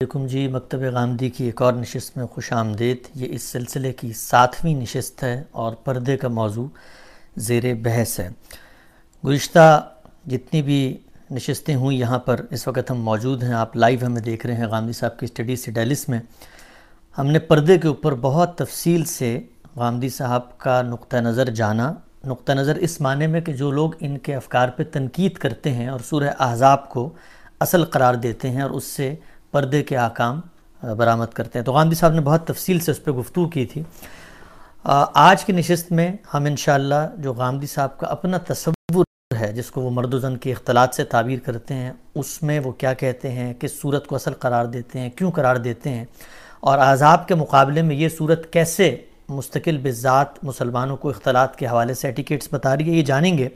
علیکم جی مکتب غامدی کی ایک اور نشست میں خوش آمدید۔ یہ اس سلسلے کی ساتویں نشست ہے اور پردے کا موضوع زیر بحث ہے۔ گزشتہ جتنی بھی نشستیں ہوئیں یہاں پر اس وقت ہم موجود ہیں۔ آپ لائیو ہمیں دیکھ رہے ہیں غامدی صاحب کی اسٹڈی سے ڈیلس میں۔ ہم نے پردے کے اوپر بہت تفصیل سے غامدی صاحب کا نقطہ نظر جانا۔ نقطہ نظر اس معنی میں کہ جو لوگ ان کے افکار پہ تنقید کرتے ہیں اور سورہ احزاب کو اصل قرار دیتے ہیں اور اس سے پردے کے آکام برآمد کرتے ہیں۔ تو غامدی صاحب نے بہت تفصیل سے اس پہ گفتگو کی تھی۔ آج کی نشست میں ہم انشاءاللہ جو غامدی صاحب کا اپنا تصور ہے، جس کو وہ مرد و زن کے اختلاط سے تعبیر کرتے ہیں، اس میں وہ کیا کہتے ہیں، کس صورت کو اصل قرار دیتے ہیں، کیوں قرار دیتے ہیں، اور عذاب کے مقابلے میں یہ صورت کیسے مستقل بذات مسلمانوں کو اختلاط کے حوالے سے ایٹیکیٹس بتا رہی ہے، یہ جانیں گے۔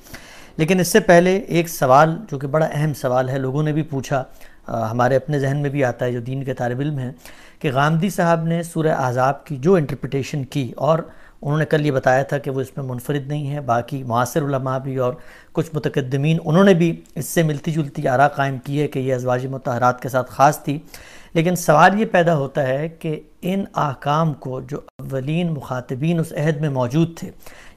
لیکن اس سے پہلے ایک سوال، جو کہ بڑا اہم سوال ہے، لوگوں نے بھی پوچھا۔ ہمارے اپنے ذہن میں بھی آتا ہے، جو دین کے طالب علم ہیں، کہ غامدی صاحب نے سورہ احزاب کی جو انٹرپریٹیشن کی، اور انہوں نے کل یہ بتایا تھا کہ وہ اس میں منفرد نہیں ہے باقی معاصر علماء بھی اور کچھ متقدمین انہوں نے بھی اس سے ملتی جلتی آراء قائم کی ہے کہ یہ ازواج متحرات کے ساتھ خاص تھی۔ لیکن سوال یہ پیدا ہوتا ہے کہ ان احکام کو جو اولین مخاطبین اس عہد میں موجود تھے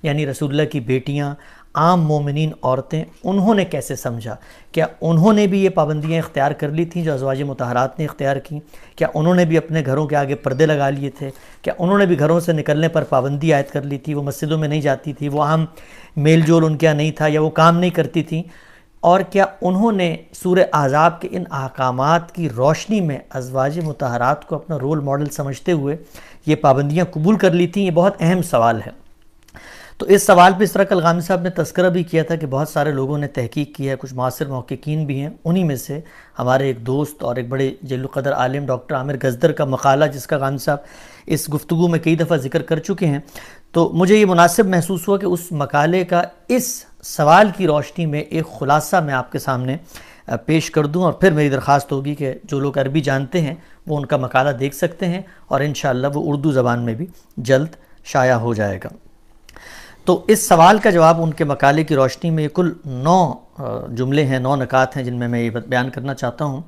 یعنی رسول اللہ کی بیٹیاں عام مومنین عورتیں، انہوں نے کیسے سمجھا؟ کیا انہوں نے بھی یہ پابندیاں اختیار کر لی تھیں جو ازواج متحرات نے اختیار کی؟ کیا انہوں نے بھی اپنے گھروں کے آگے پردے لگا لیے تھے؟ کیا انہوں نے بھی گھروں سے نکلنے پر پابندی عائد کر لی تھی؟ وہ مسجدوں میں نہیں جاتی تھی، وہ عام میل جول ان کے نہیں تھا یا وہ کام نہیں کرتی تھیں۔ اور کیا انہوں نے سور احزاب کے ان احکامات کی روشنی میں ازواج متحرات کو اپنا رول ماڈل سمجھتے ہوئے یہ پابندیاں قبول کر لی تھیں؟ یہ بہت اہم سوال ہے۔ تو اس سوال پہ اس طرح کلغامی صاحب نے تذکرہ بھی کیا تھا کہ بہت سارے لوگوں نے تحقیق کی ہے، کچھ معاصر محققین بھی ہیں، انہی میں سے ہمارے ایک دوست اور ایک بڑے جل قدر عالم ڈاکٹر عامر گزدر کا مقالہ، جس کا غامی صاحب اس گفتگو میں کئی دفعہ ذکر کر چکے ہیں۔ تو مجھے یہ مناسب محسوس ہوا کہ اس مقالے کا اس سوال کی روشنی میں ایک خلاصہ میں آپ کے سامنے پیش کر دوں اور پھر میری درخواست ہوگی کہ جو لوگ عربی جانتے ہیں وہ ان کا مقالہ دیکھ سکتے ہیں اور انشاءاللہ وہ اردو زبان میں بھی جلد شائع ہو جائے گا۔ تو اس سوال کا جواب ان کے مقالے کی روشنی میں کل نو جملے ہیں، نو نکات ہیں جن میں میں یہ بیان کرنا چاہتا ہوں۔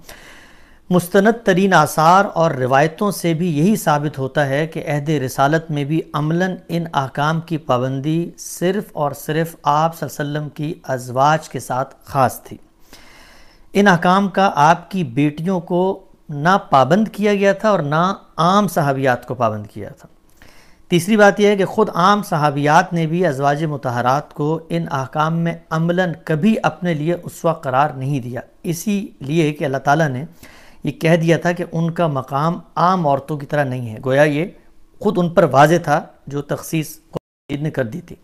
مستند ترین آثار اور روایتوں سے بھی یہی ثابت ہوتا ہے کہ عہد رسالت میں بھی عملاً ان احکام کی پابندی صرف اور صرف آپ صلی اللہ علیہ وسلم کی ازواج کے ساتھ خاص تھی۔ ان احکام کا آپ کی بیٹیوں کو نہ پابند کیا گیا تھا اور نہ عام صحابیات کو پابند کیا تھا۔ تیسری بات یہ ہے کہ خود عام صحابیات نے بھی ازواج متحرات کو ان احکام میں عملاً کبھی اپنے لیے اس وقت قرار نہیں دیا۔ اسی لیے کہ اللہ تعالیٰ نے یہ کہہ دیا تھا کہ ان کا مقام عام عورتوں کی طرح نہیں ہے۔ گویا یہ خود ان پر واضح تھا جو تخصیص نے کر دی تھی۔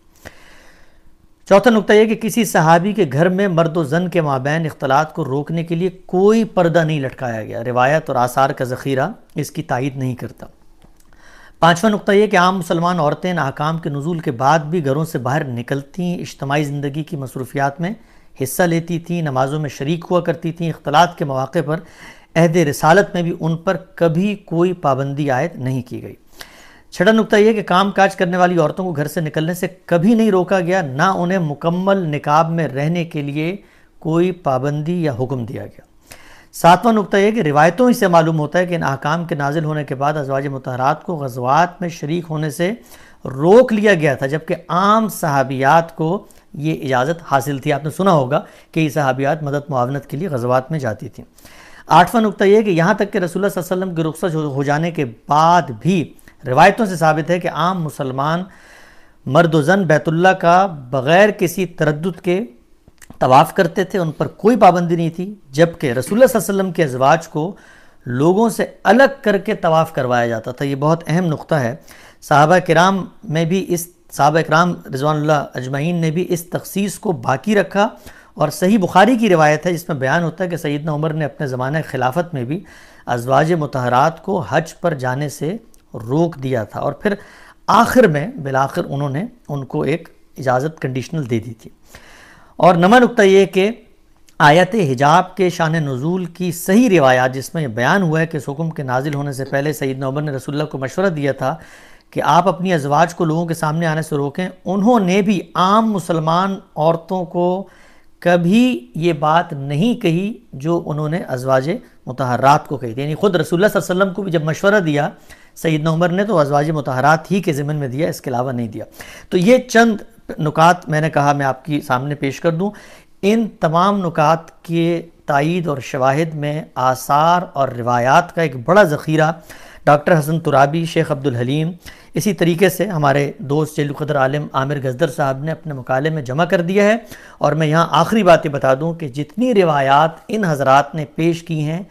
چوتھا نقطہ یہ کہ کسی صحابی کے گھر میں مرد و زن کے مابین اختلاط کو روکنے کے لیے کوئی پردہ نہیں لٹکایا گیا۔ روایت اور آثار کا ذخیرہ اس کی تائید نہیں کرتا۔ پانچواں نقطہ یہ کہ عام مسلمان عورتیں احکام کے نزول کے بعد بھی گھروں سے باہر نکلتی اجتماعی زندگی کی مصروفیات میں حصہ لیتی تھیں، نمازوں میں شریک ہوا کرتی تھیں، اختلاط کے مواقع پر عہد رسالت میں بھی ان پر کبھی کوئی پابندی عائد نہیں کی گئی۔ چھٹا نقطہ یہ کہ کام کاج کرنے والی عورتوں کو گھر سے نکلنے سے کبھی نہیں روکا گیا، نہ انہیں مکمل نکاب میں رہنے کے لیے کوئی پابندی یا حکم دیا گیا۔ ساتواں نقطہ یہ کہ روایتوں ہی سے معلوم ہوتا ہے کہ ان احکام کے نازل ہونے کے بعد ازواج متحرات کو غزوات میں شریک ہونے سے روک لیا گیا تھا، جبکہ عام صحابیات کو یہ اجازت حاصل تھی۔ آپ نے سنا ہوگا کہ یہ صحابیات مدد معاونت کے لیے غزوات میں جاتی تھیں۔ آٹھواں نقطہ یہ کہ یہاں تک کہ رسول اللہ صلی اللہ علیہ وسلم کی رخصت ہو جانے کے بعد بھی روایتوں سے ثابت ہے کہ عام مسلمان مرد و زن بیت اللہ کا بغیر کسی تردد کے طواف کرتے تھے، ان پر کوئی پابندی نہیں تھی، جبکہ رسول اللہ صلی اللہ علیہ وسلم کے ازواج کو لوگوں سے الگ کر کے طواف کروایا جاتا تھا۔ یہ بہت اہم نقطہ ہے۔ صحابہ کرام میں بھی اس، صحابہ کرام رضوان اللہ اجمعین نے بھی اس تخصیص کو باقی رکھا۔ اور صحیح بخاری کی روایت ہے، جس میں بیان ہوتا ہے کہ سیدنا عمر نے اپنے زمانہ خلافت میں بھی ازواج متحرات کو حج پر جانے سے روک دیا تھا۔ اور پھر آخر میں، بالآخر انہوں نے ان کو ایک اجازت کنڈیشنل دے دی تھی۔ اور نمبر نقطہ یہ کہ آیت حجاب کے شان نزول کی صحیح روایات جس میں یہ بیان ہوا ہے کہ اس حکم کے نازل ہونے سے پہلے سید عمر نے رسول اللہ کو مشورہ دیا تھا کہ آپ اپنی ازواج کو لوگوں کے سامنے آنے سے روکیں۔ انہوں نے بھی عام مسلمان عورتوں کو کبھی یہ بات نہیں کہی جو انہوں نے ازواج متحرات کو کہی تھی۔ یعنی خود رسول اللہ صلی اللہ علیہ وسلم کو بھی جب مشورہ دیا، سیدنا عمر نے تو ازواج متحرات ہی کے ذمن میں دیا، اس کے علاوہ نہیں دیا۔ تو یہ چند نکات میں نے کہا میں آپ کی سامنے پیش کر دوں۔ ان تمام نکات کے تائید اور شواہد میں آثار اور روایات کا ایک بڑا ذخیرہ ڈاکٹر حسن ترابی، شیخ عبد الحلیم اسی طریقے سے ہمارے دوست جیل قدر عالم عامر گزدر صاحب نے اپنے مقالے میں جمع کر دیا ہے۔ اور میں یہاں آخری باتیں بتا دوں کہ جتنی روایات ان حضرات نے پیش کی ہیں،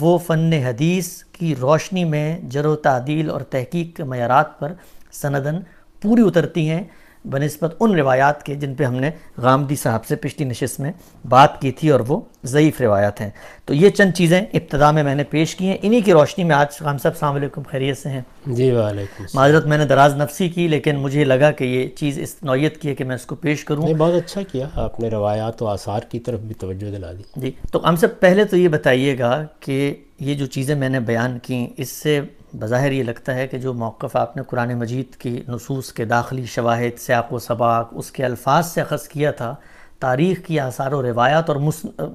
وہ فن حدیث کی روشنی میں جر و تعدیل اور تحقیق کے معیارات پر سندن پوری اترتی ہیں۔ بنسبت ان روایات کے جن پہ ہم نے غامدی صاحب سے پشتی نشست میں بات کی تھی اور وہ ضعیف روایات ہیں۔ تو یہ چند چیزیں ابتدا میں میں نے پیش کی ہیں۔ انہی کی روشنی میں آج خام صاحب السلام علیکم خیریت سے ہیں۔ جی وعلیکم معذرت میں نے دراز نفسی کی لیکن مجھے لگا کہ یہ چیز اس نوعیت کی ہے کہ میں اس کو پیش کروں۔ بہت اچھا کیا۔ آپ نے روایات و آثار کی طرف بھی توجہ دلا دی۔ جی تو ہم سب پہلے تو یہ بتائیے گا کہ یہ جو چیزیں میں نے بیان کی اس سے بظاہر یہ لگتا ہے کہ جو موقف آپ نے قرآن مجید کی نصوص کے داخلی شواہد، سیاق و سباق، اس کے الفاظ سے اخذ کیا تھا، تاریخ کی آثار و روایات اور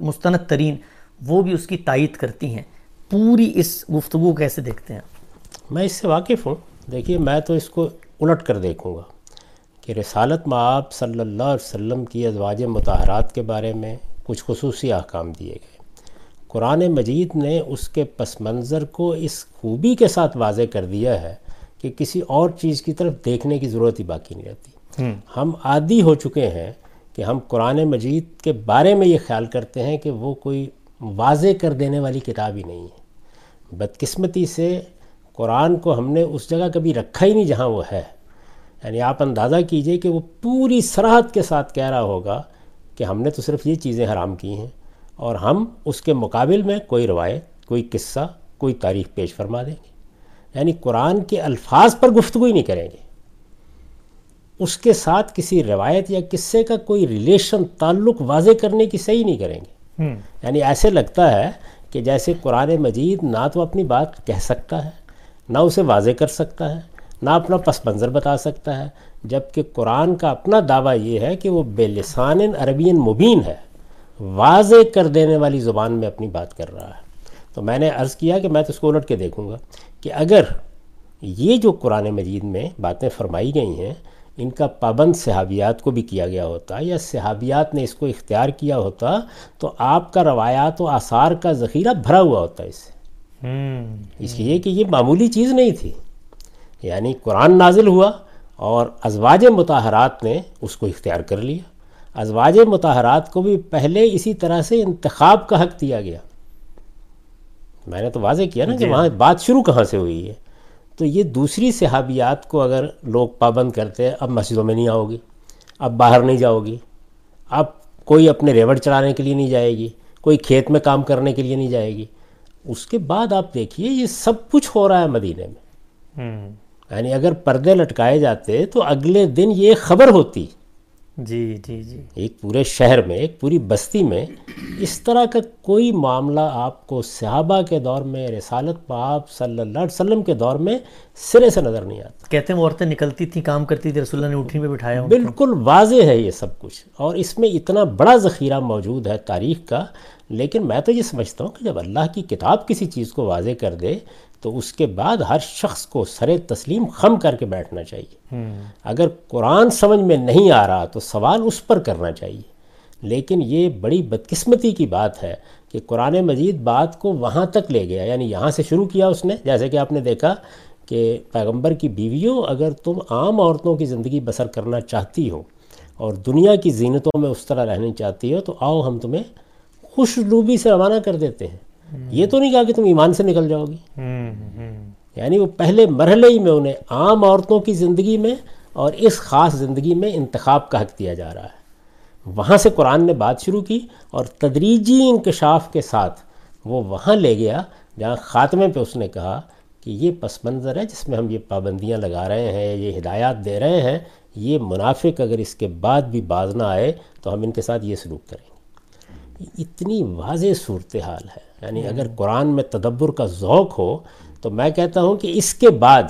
مستند ترین، وہ بھی اس کی تائید کرتی ہیں۔ پوری اس گفتگو کیسے دیکھتے ہیں؟ میں اس سے واقف ہوں۔ دیکھیے، میں تو اس کو الٹ کر دیکھوں گا کہ رسالت معاب صلی اللہ علیہ وسلم کی ازواج متحرات کے بارے میں کچھ خصوصی احکام دیے گئے۔ قرآن مجید نے اس کے پس منظر کو اس خوبی کے ساتھ واضح کر دیا ہے کہ کسی اور چیز کی طرف دیکھنے کی ضرورت ہی باقی نہیں رہتی۔ ہم۔ عادی ہو چکے ہیں کہ ہم قرآن مجید کے بارے میں یہ خیال کرتے ہیں کہ وہ کوئی واضح کر دینے والی کتاب ہی نہیں ہے۔ بدقسمتی سے قرآن کو ہم نے اس جگہ کبھی رکھا ہی نہیں جہاں وہ ہے۔ یعنی آپ اندازہ کیجیے کہ وہ پوری سرحد کے ساتھ کہہ رہا ہوگا کہ ہم نے تو صرف یہ چیزیں حرام کی ہیں۔ اور ہم اس کے مقابل میں کوئی روایت کوئی قصہ کوئی تاریخ پیش فرما دیں گے۔ یعنی قرآن کے الفاظ پر گفتگو ہی نہیں کریں گے۔ اس کے ساتھ کسی روایت یا قصے کا کوئی ریلیشن تعلق واضح کرنے کی صحیح نہیں کریں گے۔ یعنی ایسے لگتا ہے کہ جیسے قرآن مجید نہ تو اپنی بات کہہ سکتا ہے نہ اسے واضح کر سکتا ہے نہ اپنا پس منظر بتا سکتا ہے جبکہ قرآن کا اپنا دعویٰ یہ ہے کہ وہ بے لسان عربین مبین ہے۔ واضح کر دینے والی زبان میں اپنی بات کر رہا ہے۔ تو میں نے عرض کیا کہ میں تو اس کو الٹ کے دیکھوں گا کہ اگر یہ جو قرآن مجید میں باتیں فرمائی گئی ہیں ان کا پابند صحابیات کو بھی کیا گیا ہوتا یا صحابیات نے اس کو اختیار کیا ہوتا تو آپ کا روایات و آثار کا ذخیرہ بھرا ہوا ہوتا اس سے۔ اس لیے کہ یہ معمولی چیز نہیں تھی۔ یعنی قرآن نازل ہوا اور ازواج متحرات نے اس کو اختیار کر لیا۔ ازواج متحرات کو بھی پہلے اسی طرح سے انتخاب کا حق دیا گیا۔ میں نے تو واضح کیا نا کہ جی۔ وہاں بات شروع کہاں سے ہوئی ہے؟ تو یہ دوسری صحابیات کو اگر لوگ پابند کرتے ہیں اب مسجدوں میں نہیں آؤ گی اب باہر نہیں جاؤ گی اب کوئی اپنے ریوڑ چڑھانے کے لیے نہیں جائے گی کوئی کھیت میں کام کرنے کے لیے نہیں جائے گی۔ اس کے بعد آپ دیکھیے یہ سب کچھ ہو رہا ہے مدینے میں۔ یعنی اگر پردے لٹکائے جاتے تو اگلے دن یہ خبر ہوتی۔ جی جی جی۔ ایک پورے شہر میں ایک پوری بستی میں اس طرح کا کوئی معاملہ آپ کو صحابہ کے دور میں رسالت پاپ صلی اللہ علیہ وسلم کے دور میں سرے سے نظر نہیں آتا۔ کہتے ہیں عورتیں نکلتی تھیں کام کرتی تھی رسول اللہ نے اٹھنی میں بٹھایا بالکل واضح ہے یہ سب کچھ۔ اور اس میں اتنا بڑا ذخیرہ موجود ہے تاریخ کا لیکن میں تو یہ سمجھتا ہوں کہ جب اللہ کی کتاب کسی چیز کو واضح کر دے تو اس کے بعد ہر شخص کو سر تسلیم خم کر کے بیٹھنا چاہیے۔ اگر قرآن سمجھ میں نہیں آ رہا تو سوال اس پر کرنا چاہیے۔ لیکن یہ بڑی بدقسمتی کی بات ہے کہ قرآن مجید بات کو وہاں تک لے گیا یعنی یہاں سے شروع کیا اس نے۔ جیسے کہ آپ نے دیکھا کہ پیغمبر کی بیویوں اگر تم عام عورتوں کی زندگی بسر کرنا چاہتی ہو اور دنیا کی زینتوں میں اس طرح رہنی چاہتی ہو تو آؤ ہم تمہیں خوش روبی سے روانہ کر دیتے ہیں۔ یہ تو نہیں کہا کہ تم ایمان سے نکل جاؤ گی۔ یعنی وہ پہلے مرحلے ہی میں انہیں عام عورتوں کی زندگی میں اور اس خاص زندگی میں انتخاب کا حق دیا جا رہا ہے۔ وہاں سے قرآن نے بات شروع کی اور تدریجی انکشاف کے ساتھ وہ وہاں لے گیا جہاں خاتمے پہ اس نے کہا کہ یہ پس منظر ہے جس میں ہم یہ پابندیاں لگا رہے ہیں یہ ہدایات دے رہے ہیں یہ منافق اگر اس کے بعد بھی باز نہ آئے تو ہم ان کے ساتھ یہ سلوک کریں گے۔ اتنی واضح صورتحال ہے۔ یعنی اگر قرآن میں تدبر کا ذوق ہو تو میں کہتا ہوں کہ اس کے بعد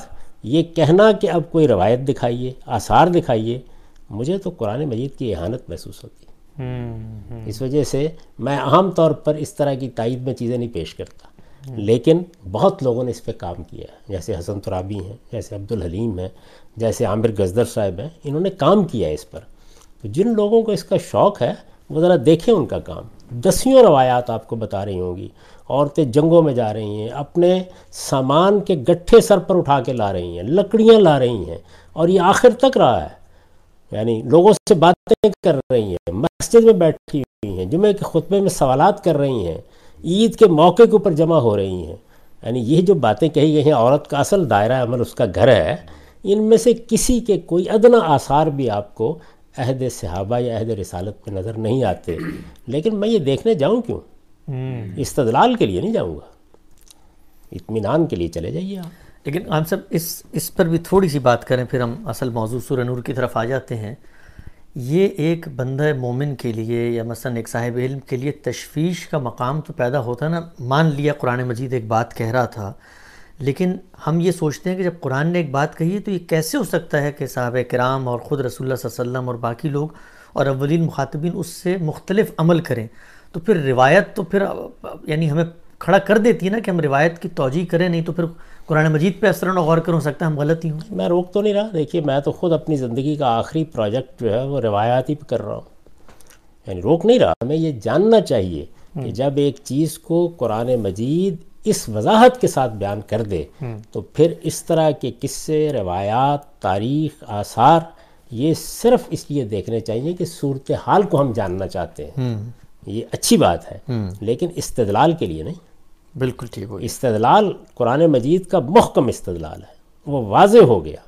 یہ کہنا کہ اب کوئی روایت دکھائیے آثار دکھائیے مجھے تو قرآن مجید کی احانت محسوس ہوتی۔ اس وجہ سے میں عام طور پر اس طرح کی تائید میں چیزیں نہیں پیش کرتا۔ لیکن بہت لوگوں نے اس پہ کام کیا۔ ہے جیسے حسن ترابی ہیں جیسے عبدالحلیم ہیں جیسے عامر گزدر صاحب ہیں انہوں نے کام کیا ہے اس پر۔ تو جن لوگوں کو اس کا شوق ہے وہ ذرا دیکھیں ان کا کام۔ دسیوں روایات آپ کو بتا رہی ہوں گی۔ عورتیں جنگوں میں جا رہی ہیں، اپنے سامان کے گٹھے سر پر اٹھا کے لا رہی ہیں، لکڑیاں لا رہی ہیں اور یہ آخر تک رہا ہے۔ یعنی لوگوں سے باتیں کر رہی ہیں، مسجد میں بیٹھی ہوئی ہیں، جمعہ کے خطبے میں سوالات کر رہی ہیں، عید کے موقع کے اوپر جمع ہو رہی ہیں۔ یعنی یہ جو باتیں کہی گئی ہیں، عورت کا اصل دائرہ عمل اس کا گھر ہے۔ ان میں سے کسی کے کوئی ادنا آثار بھی آپ کو عہد صحابہ یا عہد رسالت پہ نظر نہیں آتے۔ لیکن میں یہ دیکھنے جاؤں کیوں؟ استدلال کے لیے نہیں جاؤں گا۔ اطمینان کے لیے چلے جائیے آپ۔ لیکن ہم سب اس اس پر بھی تھوڑی سی بات کریں پھر ہم اصل موضوع سورہ نور کی طرف آ جاتے ہیں۔ یہ ایک بندہ مومن کے لیے یا مثلا ایک صاحب علم کے لیے تشویش کا مقام تو پیدا ہوتا ہے نا۔ مان لیا قرآن مجید ایک بات کہہ رہا تھا لیکن ہم یہ سوچتے ہیں کہ جب قرآن نے ایک بات کہی ہے تو یہ کیسے ہو سکتا ہے کہ صحابہ کرام اور خود رسول اللہ صلی اللہ علیہ وسلم اور باقی لوگ اور اولین مخاطبین اس سے مختلف عمل کریں؟ تو پھر روایت تو پھر یعنی ہمیں کھڑا کر دیتی ہے نا کہ ہم روایت کی توجہ کریں نہیں تو پھر قرآن مجید پہ اثر و غور کر ہو سکتا ہے ہم غلط ہی ہوں۔ میں روک تو نہیں رہا۔ دیکھیے میں تو خود اپنی زندگی کا آخری پروجیکٹ جو ہے وہ روایاتی پہ کر رہا ہوں۔ یعنی روک نہیں رہا۔ ہمیں یہ جاننا چاہیے کہ جب ایک چیز کو قرآن مجید اس وضاحت کے ساتھ بیان کر دے تو پھر اس طرح کے قصے روایات تاریخ آثار یہ صرف اس لیے دیکھنے چاہیے کہ صورتحال کو ہم جاننا چاہتے ہیں۔ یہ اچھی بات ہے لیکن استدلال کے لیے نہیں۔ بالکل ٹھیک ہو استدلال قرآن مجید کا محکم استدلال ہے وہ واضح ہو گیا۔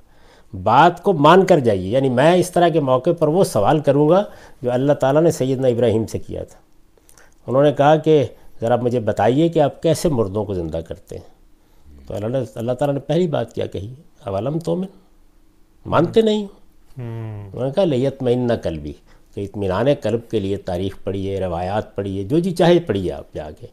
بات کو مان کر جائیے یعنی میں اس طرح کے موقع پر وہ سوال کروں گا جو اللہ تعالیٰ نے سیدنا ابراہیم سے کیا تھا۔ انہوں نے کہا کہ ذرا مجھے بتائیے کہ آپ کیسے مردوں کو زندہ کرتے ہیں؟ تو اللہ نے اللہ تعالیٰ نے پہلی بات کیا کہی اولم تو میں مانتے نہیں انہوں نے کہا لیت میں نہ قلبی تو اطمینان قلب کے لیے تاریخ پڑھیے روایات پڑھیے جو جی چاہے پڑھیے آپ جا کے۔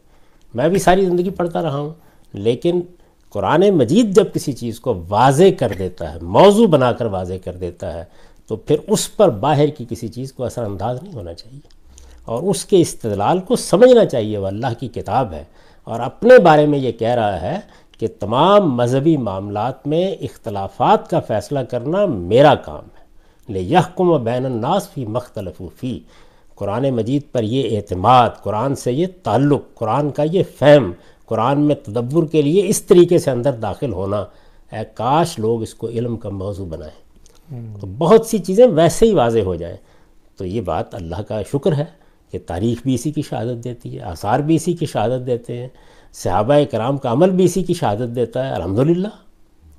میں بھی ساری زندگی پڑھتا رہا ہوں لیکن قرآن مجید جب کسی چیز کو واضح کر دیتا ہے موضوع بنا کر واضح کر دیتا ہے تو پھر اس پر باہر کی کسی چیز کو اثر انداز نہیں ہونا چاہیے۔ اور اس کے استدلال کو سمجھنا چاہیے وہ اللہ کی کتاب ہے۔ اور اپنے بارے میں یہ کہہ رہا ہے کہ تمام مذہبی معاملات میں اختلافات کا فیصلہ کرنا میرا کام ہے۔ لے یحکم و بین الناس فی مختلف فی۔ قرآن مجید پر یہ اعتماد قرآن سے یہ تعلق قرآن کا یہ فہم قرآن میں تدبر کے لیے اس طریقے سے اندر داخل ہونا۔ اے کاش لوگ اس کو علم کا موضوع بنائیں۔ تو بہت سی چیزیں ویسے ہی واضح ہو جائیں۔ تو یہ بات اللہ کا شکر ہے۔ کہ تاریخ بھی اسی کی شہادت دیتی ہے، آثار بھی اسی کی شہادت دیتے ہیں، صحابہ کرام کا عمل بھی اسی کی شہادت دیتا ہے، الحمدللہ،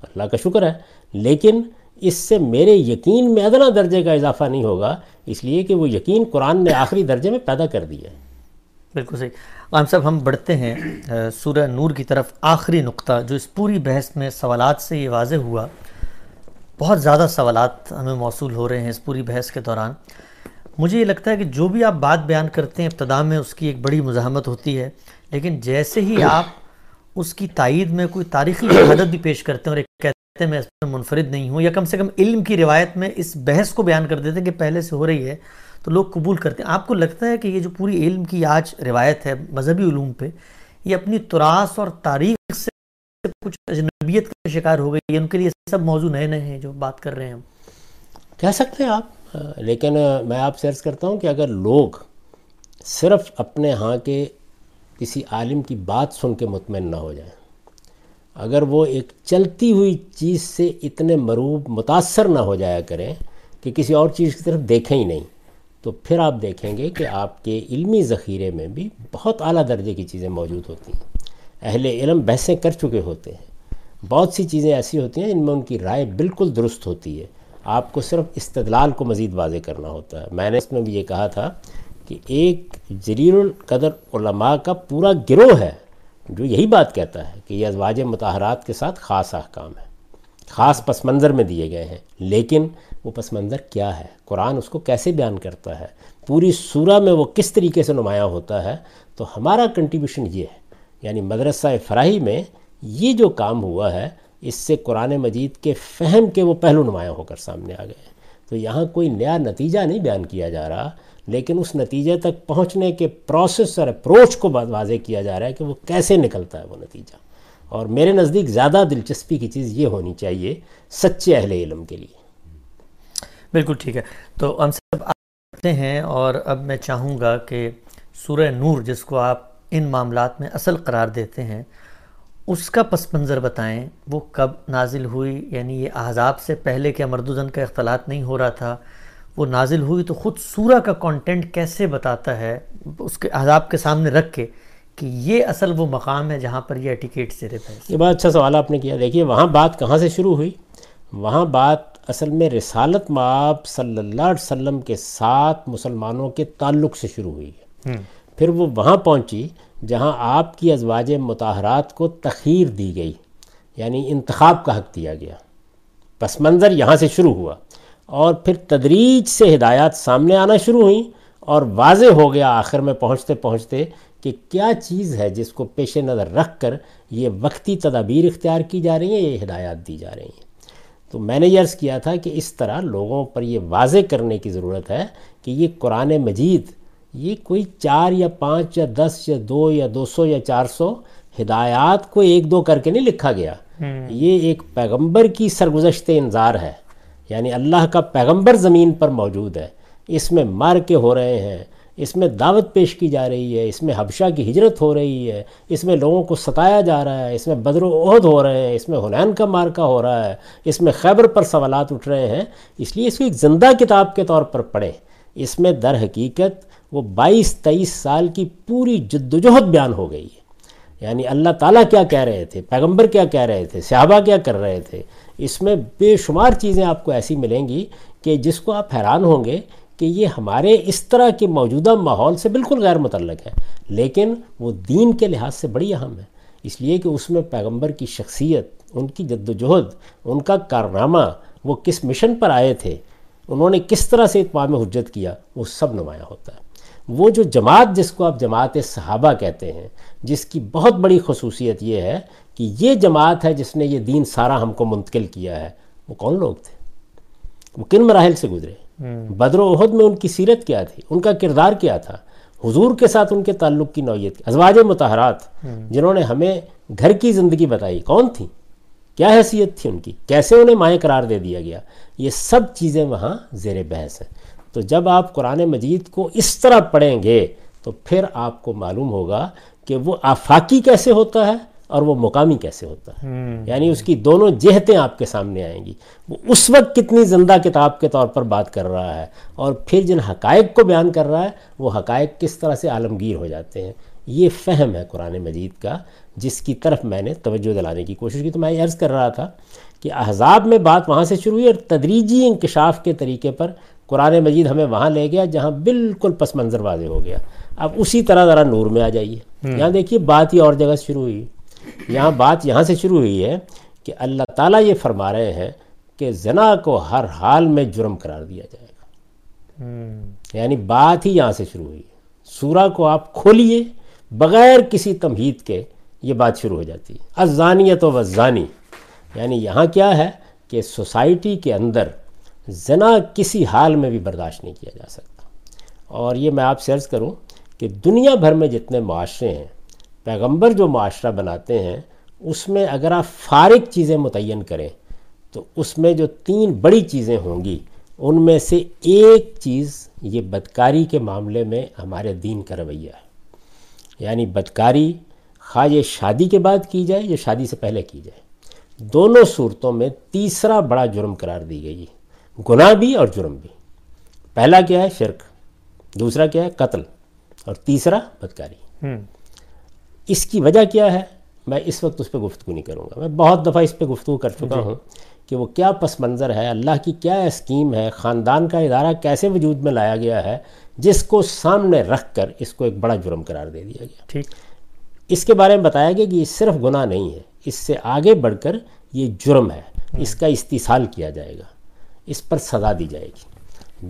اللہ کا شکر ہے۔ لیکن اس سے میرے یقین میں ادنا درجے کا اضافہ نہیں ہوگا، اس لیے کہ وہ یقین قرآن نے آخری درجے میں پیدا کر دیا ہے۔ بالکل صحیح۔ عام صاحب، ہم بڑھتے ہیں سورہ نور کی طرف، آخری نقطہ، جو اس پوری بحث میں سوالات سے یہ واضح ہوا۔ بہت زیادہ سوالات ہمیں موصول ہو رہے ہیں اس پوری بحث کے دوران۔ مجھے یہ لگتا ہے کہ جو بھی آپ بات بیان کرتے ہیں، ابتدا میں اس کی ایک بڑی مزاحمت ہوتی ہے۔ لیکن جیسے ہی آپ اس کی تائید میں کوئی تاریخی شہادت بھی پیش کرتے ہیں اور ایک کہتے ہیں، میں اس میں منفرد نہیں ہوں، یا کم سے کم علم کی روایت میں اس بحث کو بیان کر دیتے ہیں کہ پہلے سے ہو رہی ہے، تو لوگ قبول کرتے ہیں۔ آپ کو لگتا ہے کہ یہ جو پوری علم کی آج روایت ہے مذہبی علوم پہ، یہ اپنی تراس اور تاریخ سے کچھ اجنبیت کا شکار ہو گئی ان کے لیے سب موضوع نئے نئے ہیں جو بات کر رہے ہیں ہم۔ کہہ سکتے ہیں آپ؟ لیکن میں آپ سے عرض کرتا ہوں کہ اگر لوگ صرف اپنے ہاں کے کسی عالم کی بات سن کے مطمئن نہ ہو جائیں، اگر وہ ایک چلتی ہوئی چیز سے اتنے مروب، متاثر نہ ہو جایا کریں کہ کسی اور چیز کی طرف دیکھیں ہی نہیں، تو پھر آپ دیکھیں گے کہ آپ کے علمی ذخیرے میں بھی بہت اعلیٰ درجے کی چیزیں موجود ہوتی ہیں۔ اہل علم بحثیں کر چکے ہوتے ہیں۔ بہت سی چیزیں ایسی ہوتی ہیں جن میں ان کی رائے بالکل درست ہوتی ہے۔ آپ کو صرف استدلال کو مزید واضح کرنا ہوتا ہے۔ میں نے اس میں بھی یہ کہا تھا کہ ایک جریر القدر علماء کا پورا گروہ ہے جو یہی بات کہتا ہے کہ یہ ازواج متحرات کے ساتھ خاص احکام ہے خاص پس منظر میں دیے گئے ہیں، لیکن وہ پس منظر کیا ہے؟ قرآن اس کو کیسے بیان کرتا ہے؟ پوری سورہ میں وہ کس طریقے سے نمایاں ہوتا ہے؟ تو ہمارا کنٹریبیوشن یہ ہے یعنی مدرسہ فراہی میں یہ جو کام ہوا ہے اس سے قرآن مجید کے فہم کے وہ پہلو نمایاں ہو کر سامنے آ گئے۔ تو یہاں کوئی نیا نتیجہ نہیں بیان کیا جا رہا، لیکن اس نتیجے تک پہنچنے کے پروسیس اور اپروچ کو واضح کیا جا رہا ہے کہ وہ کیسے نکلتا ہے وہ نتیجہ۔ اور میرے نزدیک زیادہ دلچسپی کی چیز یہ ہونی چاہیے سچے اہل علم کے لیے۔ بالکل ٹھیک ہے۔ تو ہم سب آتے ہیں اور اب میں چاہوں گا کہ سورہ نور جس کو آپ ان معاملات میں اصل قرار دیتے ہیں اس کا پس منظر بتائیں وہ کب نازل ہوئی؟ یعنی یہ احزاب سے پہلے کے مردودن کا اختلاط نہیں ہو رہا تھا وہ نازل ہوئی تو خود سورہ کا کانٹینٹ کیسے بتاتا ہے؟ اس کے احزاب کے سامنے رکھ کے کہ یہ اصل وہ مقام ہے جہاں پر یہ ایٹیکیٹ سے رہتا ہے یہ بات اچھا سوال آپ نے کیا۔ دیکھیے وہاں بات کہاں سے شروع ہوئی؟ وہاں بات اصل میں رسالت مآب صلی اللہ علیہ وسلم کے ساتھ مسلمانوں کے تعلق سے شروع ہوئی۔ ہے پھر وہ وہاں پہنچی جہاں آپ کی ازواج متحرات کو تخیر دی گئی یعنی انتخاب کا حق دیا گیا۔ پس منظر یہاں سے شروع ہوا اور پھر تدریج سے ہدایات سامنے آنا شروع ہوئیں اور واضح ہو گیا آخر میں پہنچتے پہنچتے کہ کیا چیز ہے جس کو پیش نظر رکھ کر یہ وقتی تدابیر اختیار کی جا رہی ہیں، یہ ہدایات دی جا رہی ہیں۔ تو میں نے یہ عرض کیا تھا کہ اس طرح لوگوں پر یہ واضح کرنے کی ضرورت ہے کہ یہ قرآن مجید یہ کوئی چار یا پانچ یا دس یا دو یا دو سو یا چار سو ہدایات کو ایک دو کر کے نہیں لکھا گیا۔ یہ ایک پیغمبر کی سرگزشت انظار ہے۔ یعنی اللہ کا پیغمبر زمین پر موجود ہے۔ اس میں مار کے ہو رہے ہیں۔ اس میں دعوت پیش کی جا رہی ہے۔ اس میں حبشہ کی ہجرت ہو رہی ہے۔ اس میں لوگوں کو ستایا جا رہا ہے۔ اس میں بدر و عہد ہو رہے ہیں۔ اس میں حنین کا مارکا ہو رہا ہے۔ اس میں خیبر پر سوالات اٹھ رہے ہیں۔ اس لیے اس کو ایک زندہ کتاب کے طور پر پڑھیں۔ اس میں در حقیقت وہ بائیس تیئیس سال کی پوری جد و جہد بیان ہو گئی ہے۔ یعنی اللہ تعالیٰ کیا کہہ رہے تھے؟ پیغمبر کیا کہہ رہے تھے؟ صحابہ کیا کر رہے تھے؟ اس میں بے شمار چیزیں آپ کو ایسی ملیں گی کہ جس کو آپ حیران ہوں گے کہ یہ ہمارے اس طرح کے موجودہ ماحول سے بالکل غیر متعلق ہے۔ لیکن وہ دین کے لحاظ سے بڑی اہم ہے۔ اس لیے کہ اس میں پیغمبر کی شخصیت، ان کی جد و جہد ان کا کارنامہ، وہ کس مشن پر آئے تھے، انہوں نے کس طرح سے اتمام حجت کیا، وہ سب نمایاں ہوتا ہے۔ وہ جو جماعت جس کو آپ جماعت صحابہ کہتے ہیں جس کی بہت بڑی خصوصیت یہ ہے کہ یہ جماعت ہے جس نے یہ دین سارا ہم کو منتقل کیا ہے وہ کون لوگ تھے؟ وہ کن مراحل سے گزرے؟ بدر و عہد میں ان کی سیرت کیا تھی؟ ان کا کردار کیا تھا؟ حضور کے ساتھ ان کے تعلق کی نوعیت کی ازواج متحرات جنہوں نے ہمیں گھر کی زندگی بتائی کون تھیں کیا حیثیت تھی ان کی؟ کیسے انہیں مائیں قرار دے دیا گیا؟ یہ سب چیزیں وہاں زیر بحث ہیں۔ تو جب آپ قرآن مجید کو اس طرح پڑھیں گے تو پھر آپ کو معلوم ہوگا کہ وہ آفاقی کیسے ہوتا ہے اور وہ مقامی کیسے ہوتا ہے۔ یعنی اس کی دونوں جہتیں آپ کے سامنے آئیں گی۔ وہ اس وقت کتنی زندہ کتاب کے طور پر بات کر رہا ہے اور پھر جن حقائق کو بیان کر رہا ہے وہ حقائق کس طرح سے عالمگیر ہو جاتے ہیں۔ یہ فہم ہے قرآن مجید کا جس کی طرف میں نے توجہ دلانے کی کوشش کی۔ تو میں عرض کر رہا تھا کہ احزاب میں بات وہاں سے شروع ہوئی اور تدریجی انکشاف کے طریقے پر قرآن مجید ہمیں وہاں لے گیا جہاں بالکل پس منظر واضح ہو گیا۔ اب اسی طرح ذرا نور میں آ جائیے۔ یہاں دیکھیے بات ہی اور جگہ سے شروع ہوئی۔ یہاں بات یہاں سے شروع ہوئی ہے کہ اللہ تعالیٰ یہ فرما رہے ہیں کہ زنا کو ہر حال میں جرم قرار دیا جائے گا۔ یعنی بات ہی یہاں سے شروع ہوئی۔ ہے سورہ کو آپ کھولیے بغیر کسی تمہید کے یہ بات شروع ہو جاتی۔ ہے ازانیت و وزانی یعنی یہاں کیا ہے کہ سوسائٹی کے اندر زنا کسی حال میں بھی برداشت نہیں کیا جا سکتا۔ اور یہ میں آپ سے عرض کروں کہ دنیا بھر میں جتنے معاشرے ہیں، پیغمبر جو معاشرہ بناتے ہیں، اس میں اگر آپ فارغ چیزیں متعین کریں، تو اس میں جو تین بڑی چیزیں ہوں گی، ان میں سے ایک چیز یہ بدکاری کے معاملے میں ہمارے دین کا رویہ ہے۔ یعنی بدکاری، خواہ یہ شادی کے بعد کی جائے یا شادی سے پہلے کی جائے، دونوں صورتوں میں تیسرا بڑا جرم قرار دی گئی ہے۔ گناہ بھی اور جرم بھی۔ پہلا کیا ہے؟ شرک۔ دوسرا کیا ہے؟ قتل۔ اور تیسرا بدکاری۔ اس کی وجہ کیا ہے؟ میں اس وقت اس پہ گفتگو نہیں کروں گا۔ میں بہت دفعہ اس پہ گفتگو کر چکا جی۔ ہوں کہ وہ کیا پس منظر ہے اللہ کی کیا اسکیم ہے خاندان کا ادارہ کیسے وجود میں لایا گیا ہے جس کو سامنے رکھ کر اس کو ایک بڑا جرم قرار دے دیا گیا۔ ٹھیک۔ اس کے بارے میں بتایا گیا کہ یہ صرف گناہ نہیں ہے اس سے آگے بڑھ کر یہ جرم ہے۔ اس کا استحصال کیا جائے گا۔ اس پر سزا دی جائے گی۔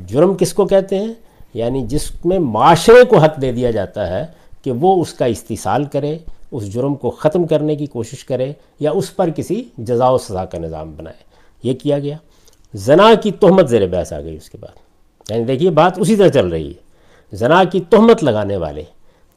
جرم کس کو کہتے ہیں؟ یعنی جس میں معاشرے کو حق دے دیا جاتا ہے کہ وہ اس کا استحصال کرے، اس جرم کو ختم کرنے کی کوشش کرے یا اس پر کسی جزا و سزا کا نظام بنائے۔ یہ کیا گیا۔ زنا کی تہمت زیر بحث آ گئی اس کے بعد۔ یعنی دیکھیے، بات اسی طرح چل رہی ہے۔ زنا کی تہمت لگانے والے،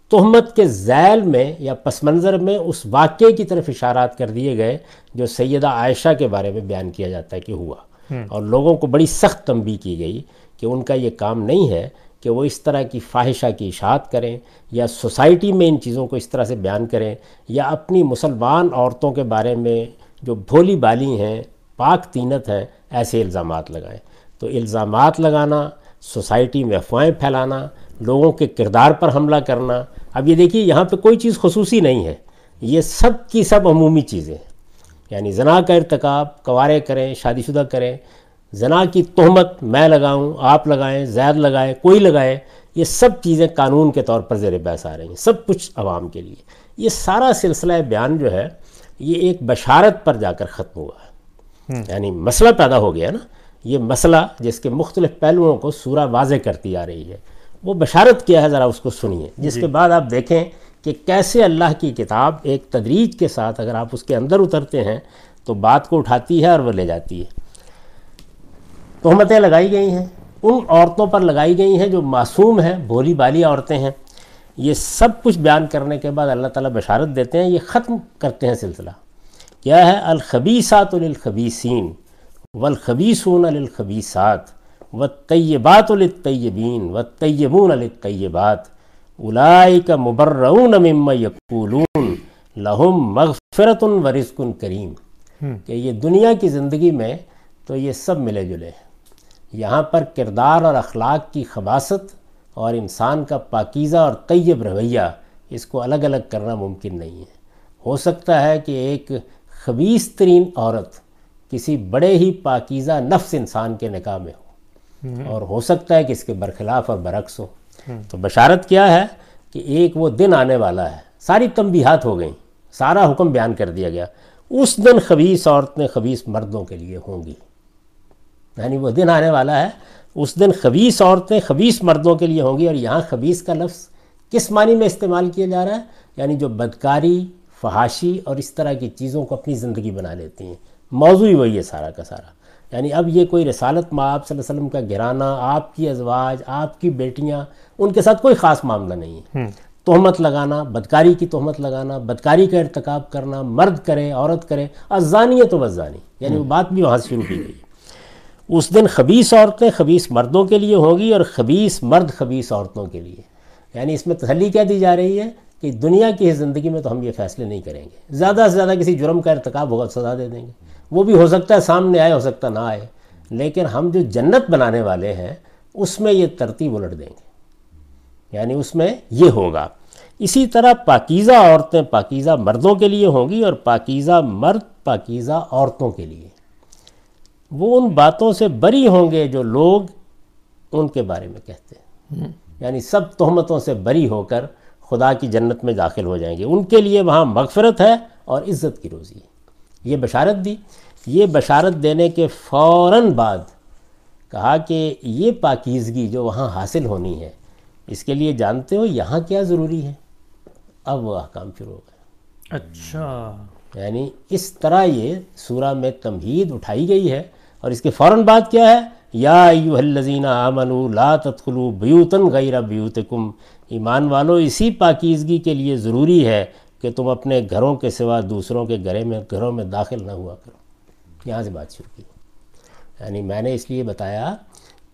تہمت کے ذیل میں یا پس منظر میں اس واقعے کی طرف اشارات کر دیے گئے جو سیدہ عائشہ کے بارے میں بیان کیا جاتا ہے کہ ہوا۔ اور لوگوں کو بڑی سخت تنبیہ کی گئی کہ ان کا یہ کام نہیں ہے کہ وہ اس طرح کی فاحشہ کی اشاعت کریں یا سوسائٹی میں ان چیزوں کو اس طرح سے بیان کریں یا اپنی مسلمان عورتوں کے بارے میں جو بھولی بالی ہیں، پاک تینت ہیں، ایسے الزامات لگائیں۔ تو الزامات لگانا، سوسائٹی میں افواہیں پھیلانا، لوگوں کے کردار پر حملہ کرنا۔ اب یہ دیکھیے، یہاں پہ کوئی چیز خصوصی نہیں ہے۔ یہ سب کی سب عمومی چیزیں ہیں۔ یعنی زنا کا ارتکاب کوارے کریں شادی شدہ کریں زنا کی تہمت میں لگاؤں آپ لگائیں زید لگائیں کوئی لگائے یہ سب چیزیں قانون کے طور پر زیر بحث آ رہی ہیں سب کچھ عوام کے لیے۔ یہ سارا سلسلہ بیان جو ہے یہ ایک بشارت پر جا کر ختم ہوا ہے۔ یعنی مسئلہ پیدا ہو گیا نا یہ مسئلہ جس کے مختلف پہلوؤں کو سورہ واضح کرتی آ رہی ہے۔ وہ بشارت کیا ہے؟ ذرا اس کو سنیے۔ جس جی۔ کے بعد آپ دیکھیں کہ کیسے اللہ کی کتاب ایک تدریج کے ساتھ اگر آپ اس کے اندر اترتے ہیں تو بات کو اٹھاتی ہے اور وہ لے جاتی ہے۔ تہمتیں لگائی گئی ہیں۔ ان عورتوں پر لگائی گئی ہیں جو معصوم ہیں، بھولی بالی عورتیں ہیں۔ یہ سب کچھ بیان کرنے کے بعد اللہ تعالیٰ بشارت دیتے ہیں، یہ ختم کرتے ہیں سلسلہ۔ کیا ہے؟ الخبیسات للخبیسین والخبیسون للخبیسات والطیبات للطیبین والطیبون للطیبات۔ اولائک مبرعون مما یقولون لہم مغفرت و رزق کریم۔ کہ یہ دنیا کی زندگی میں تو یہ سب ملے جلے ہیں۔ یہاں پر کردار اور اخلاق کی خباصت اور انسان کا پاکیزہ اور طیب رویہ اس کو الگ الگ کرنا ممکن نہیں ہے۔ ہو سکتا ہے کہ ایک خبیص ترین عورت کسی بڑے ہی پاکیزہ نفس انسان کے نکاح میں ہو۔ اور ہو سکتا ہے کہ اس کے برخلاف اور برعکس ہو۔ تو بشارت کیا ہے کہ ایک وہ دن آنے والا ہے۔ ساری تنبیہات ہو گئیں۔ سارا حکم بیان کر دیا گیا۔ اس دن خبیص عورتیں خبیص مردوں کے لیے ہوں گی۔ یعنی وہ دن آنے والا ہے۔ اس دن خبیص عورتیں خبیص مردوں کے لیے ہوں گی اور یہاں خبیص کا لفظ کس معنی میں استعمال کیا جا رہا ہے؟ یعنی جو بدکاری، فحاشی اور اس طرح کی چیزوں کو اپنی زندگی بنا لیتی ہیں۔ موضوع ہی وہی ہے سارا کا سارا۔ یعنی اب یہ کوئی رسالت ماں آپ صلی اللہ علیہ وسلم کا گرانا آپ کی ازواج آپ کی بیٹیاں ان کے ساتھ کوئی خاص معاملہ نہیں ہے۔ تہمت لگانا بدکاری کی تہمت لگانا بدکاری کا ارتکاب کرنا مرد کرے عورت کرے ازانی ہے تو بزانی یعنی وہ بات بھی وہاں سے شروع کی گئی۔ اس دن خبیص عورتیں خبیص مردوں کے لیے ہوں گی اور خبیص مرد خبیص عورتوں کے لیے۔ یعنی اس میں تسلی کیا دی جا رہی ہے کہ دنیا کی زندگی میں تو ہم یہ فیصلے نہیں کریں گے۔ زیادہ سے زیادہ کسی جرم کا ارتکاب ہوگا سزا دے دیں گے۔ وہ بھی ہو سکتا ہے، سامنے آئے، ہو سکتا نہ آئے۔ لیکن ہم جو جنت بنانے والے ہیں، اس میں یہ ترتیب الٹ دیں گے۔ یعنی اس میں یہ ہوگا۔ اسی طرح پاکیزہ عورتیں پاکیزہ مردوں کے لیے ہوں گی اور پاکیزہ مرد پاکیزہ عورتوں کے لیے۔ وہ ان باتوں سے بری ہوں گے جو لوگ ان کے بارے میں کہتے ہیں۔ یعنی سب تہمتوں سے بری ہو کر خدا کی جنت میں داخل ہو جائیں گے۔ ان کے لیے وہاں مغفرت ہے اور عزت کی روزی ہے۔ یہ بشارت دی۔ یہ بشارت دینے کے فوراً بعد کہا کہ یہ پاکیزگی جو وہاں حاصل ہونی ہے اس کے لیے جانتے ہو یہاں کیا ضروری ہے؟ اب وہ احکام شروع ہو گئے۔ اچھا۔ یعنی اس طرح یہ سورہ میں تمہید اٹھائی گئی ہے اور اس کے فوراً بعد کیا ہے؟ یا ایوہ الذین آمنوا لا تدخلوا بیوتن غیر بیوتکم۔ ایمان والو اسی پاکیزگی کے لیے ضروری ہے کہ تم اپنے گھروں کے سوا دوسروں کے گھرے میں گھروں میں داخل نہ ہوا کرو۔ یہاں سے بات شروع کی۔ یعنی میں نے اس لیے بتایا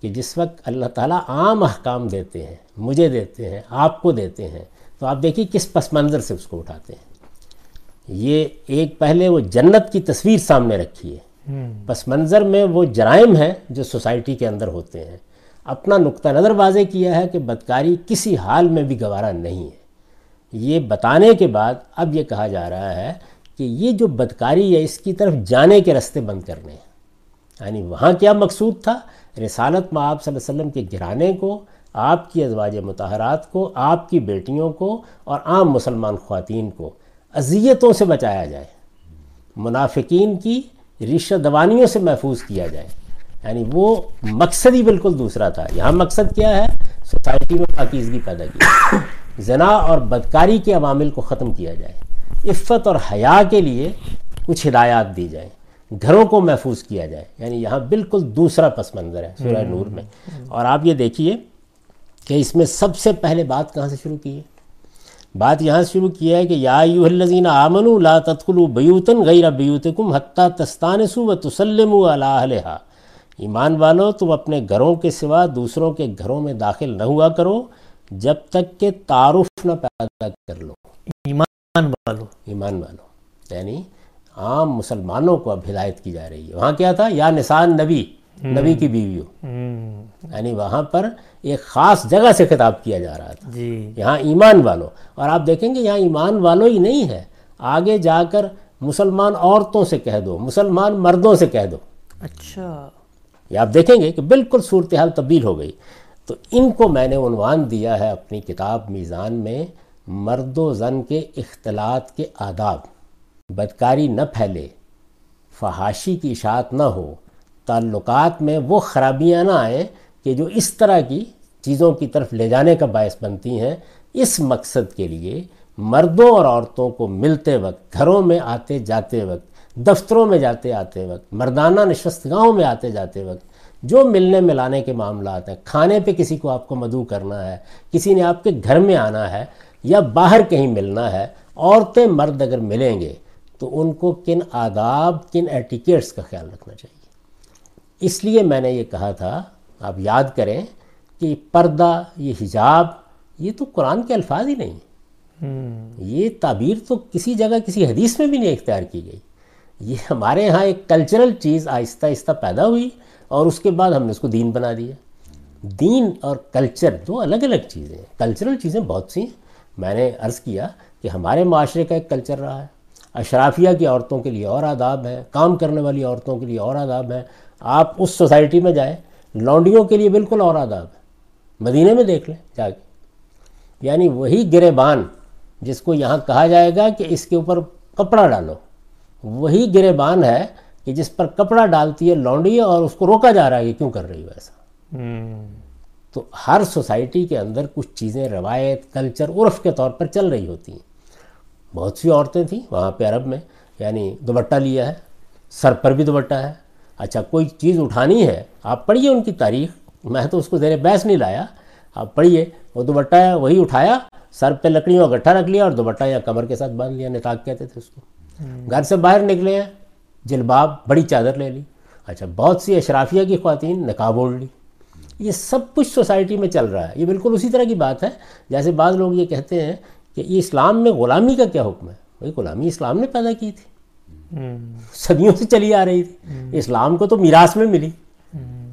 کہ جس وقت اللہ تعالیٰ عام احکام دیتے ہیں مجھے دیتے ہیں آپ کو دیتے ہیں تو آپ دیکھیے کس پس منظر سے اس کو اٹھاتے ہیں۔ یہ ایک پہلے وہ جنت کی تصویر سامنے رکھی ہے۔ پس منظر میں وہ جرائم ہیں جو سوسائٹی کے اندر ہوتے ہیں۔ اپنا نقطہ نظر واضح کیا ہے کہ بدکاری کسی حال میں بھی گوارا نہیں ہے۔ یہ بتانے کے بعد اب یہ کہا جا رہا ہے کہ یہ جو بدکاری ہے، اس کی طرف جانے کے رستے بند کرنے ہیں۔ یعنی وہاں کیا مقصود تھا؟ رسالت میں آپ صلی اللہ علیہ وسلم کے گرانے کو، آپ کی ازواج متحرات کو، آپ کی بیٹیوں کو اور عام مسلمان خواتین کو اذیتوں سے بچایا جائے، منافقین کی رشتہ دوانیوں سے محفوظ کیا جائے۔ یعنی وہ مقصد ہی بالکل دوسرا تھا۔ یہاں مقصد کیا ہے؟ سوسائٹی میں پاکیزگی پیدا کی۔ زنا اور بدکاری کے عوامل کو ختم کیا جائے۔ عفت اور حیا کے لیے کچھ ہدایات دی جائیں گھروں کو محفوظ کیا جائے۔ یعنی یہاں بالکل دوسرا پس منظر ہے سورہ نور میں۔ اور آپ یہ دیکھیے کہ اس میں سب سے پہلے بات کہاں سے شروع کی ہے؟ بات یہاں شروع کیا ہے کہ یا ایوہ الذین آمنوا لا تدخلوا بیوتن غیر بیوتکم حتی تستانسوا و تسلموا علی اہلہا۔ ایمان والو تم اپنے گھروں کے سوا دوسروں کے گھروں میں داخل نہ ہوا کرو جب تک کہ تعارف نہ پیدا کر لو۔ ایمان والو۔ ایمان والو۔ یعنی عام مسلمانوں کو اب ہدایت کی جا رہی ہے۔ وہاں کیا تھا؟ یا نسان نبی نبی کی بیویوں۔ یعنی وہاں پر ایک خاص جگہ سے خطاب کیا جا رہا تھا۔ جی۔ یہاں ایمان والوں اور آپ دیکھیں گے یہاں ایمان والوں ہی نہیں ہے۔ آگے جا کر مسلمان عورتوں سے کہہ دو مسلمان مردوں سے کہہ دو۔ اچھا۔ یہ آپ دیکھیں گے کہ بالکل صورتحال تبدیل ہو گئی۔ تو ان کو میں نے عنوان دیا ہے اپنی کتاب میزان میں۔ مرد و زن کے اختلاط کے آداب۔ بدکاری نہ پھیلے، فحاشی کی اشاعت نہ ہو۔ تعلقات میں وہ خرابیاں نہ آئیں کہ جو اس طرح کی چیزوں کی طرف لے جانے کا باعث بنتی ہیں۔ اس مقصد کے لیے مردوں اور عورتوں کو ملتے وقت، گھروں میں آتے جاتے وقت، دفتروں میں جاتے آتے وقت، مردانہ نشستگاہوں میں آتے جاتے وقت، جو ملنے ملانے کے معاملات ہیں۔ کھانے پہ کسی کو آپ کو مدعو کرنا ہے، کسی نے آپ کے گھر میں آنا ہے یا باہر کہیں ملنا ہے عورتیں مرد اگر ملیں گے تو ان کو کن آداب کن ایٹیکیٹس کا خیال رکھنا چاہیے۔ اس لیے میں نے یہ کہا تھا آپ یاد کریں کہ پردہ یہ حجاب یہ تو قرآن کے الفاظ ہی نہیں۔ یہ تعبیر تو کسی جگہ کسی حدیث میں بھی نہیں اختیار کی گئی۔ یہ ہمارے ہاں ایک کلچرل چیز آہستہ آہستہ پیدا ہوئی اور اس کے بعد ہم نے اس کو دین بنا دیا۔ دین اور کلچر دو الگ الگ چیزیں ہیں۔ کلچرل چیزیں بہت سی ہیں۔ میں نے عرض کیا کہ ہمارے معاشرے کا ایک کلچر رہا ہے۔ اشرافیہ کی عورتوں کے لیے اور آداب ہیں کام کرنے والی عورتوں کے لیے اور آداب ہیں آپ اس سوسائٹی میں جائیں، لونڈیوں کے لیے بالکل اور آداب ہے۔ مدینہ میں دیکھ لیں جا کے۔ یعنی وہی گرے بان جس کو یہاں کہا جائے گا کہ اس کے اوپر کپڑا ڈالو۔ وہی گرے بان ہے کہ جس پر کپڑا ڈالتی ہے لونڈی اور اس کو روکا جا رہا ہے کہ کیوں کر رہی ہو ایسا۔ تو ہر سوسائٹی کے اندر کچھ چیزیں روایت کلچر عرف کے طور پر چل رہی ہوتی ہیں۔ بہت سی عورتیں تھیں وہاں پہ عرب میں یعنی دوبٹہ لیا ہے سر پر بھی دوبٹہ ہے۔ اچھا کوئی چیز اٹھانی ہے آپ پڑھیے ان کی تاریخ۔ میں تو اس کو زیر بحث نہیں لایا۔ آپ پڑھیے وہ دوبٹہ ہے وہی اٹھایا سر پہ لکڑیوں کا گٹھا رکھ لیا اور دوبٹہ یا کمر کے ساتھ باندھ لیا نتاق کہتے تھے اس کو۔ گھر سے باہر نکلے ہیں جلباب بڑی چادر لے لی۔ اچھا بہت سی اشرافیہ کی خواتین نقاب اوڑھ لی۔ یہ سب کچھ سوسائٹی میں چل رہا ہے۔ یہ بالکل اسی طرح کی بات ہے۔ جیسے بعض لوگ یہ کہتے ہیں کہ یہ اسلام میں غلامی کا کیا حکم ہے؟ بھائی غلامی اسلام نے پیدا کی تھی۔ صدیوں سے چلی آ رہی تھی۔ اسلام کو تو میراث میں ملی۔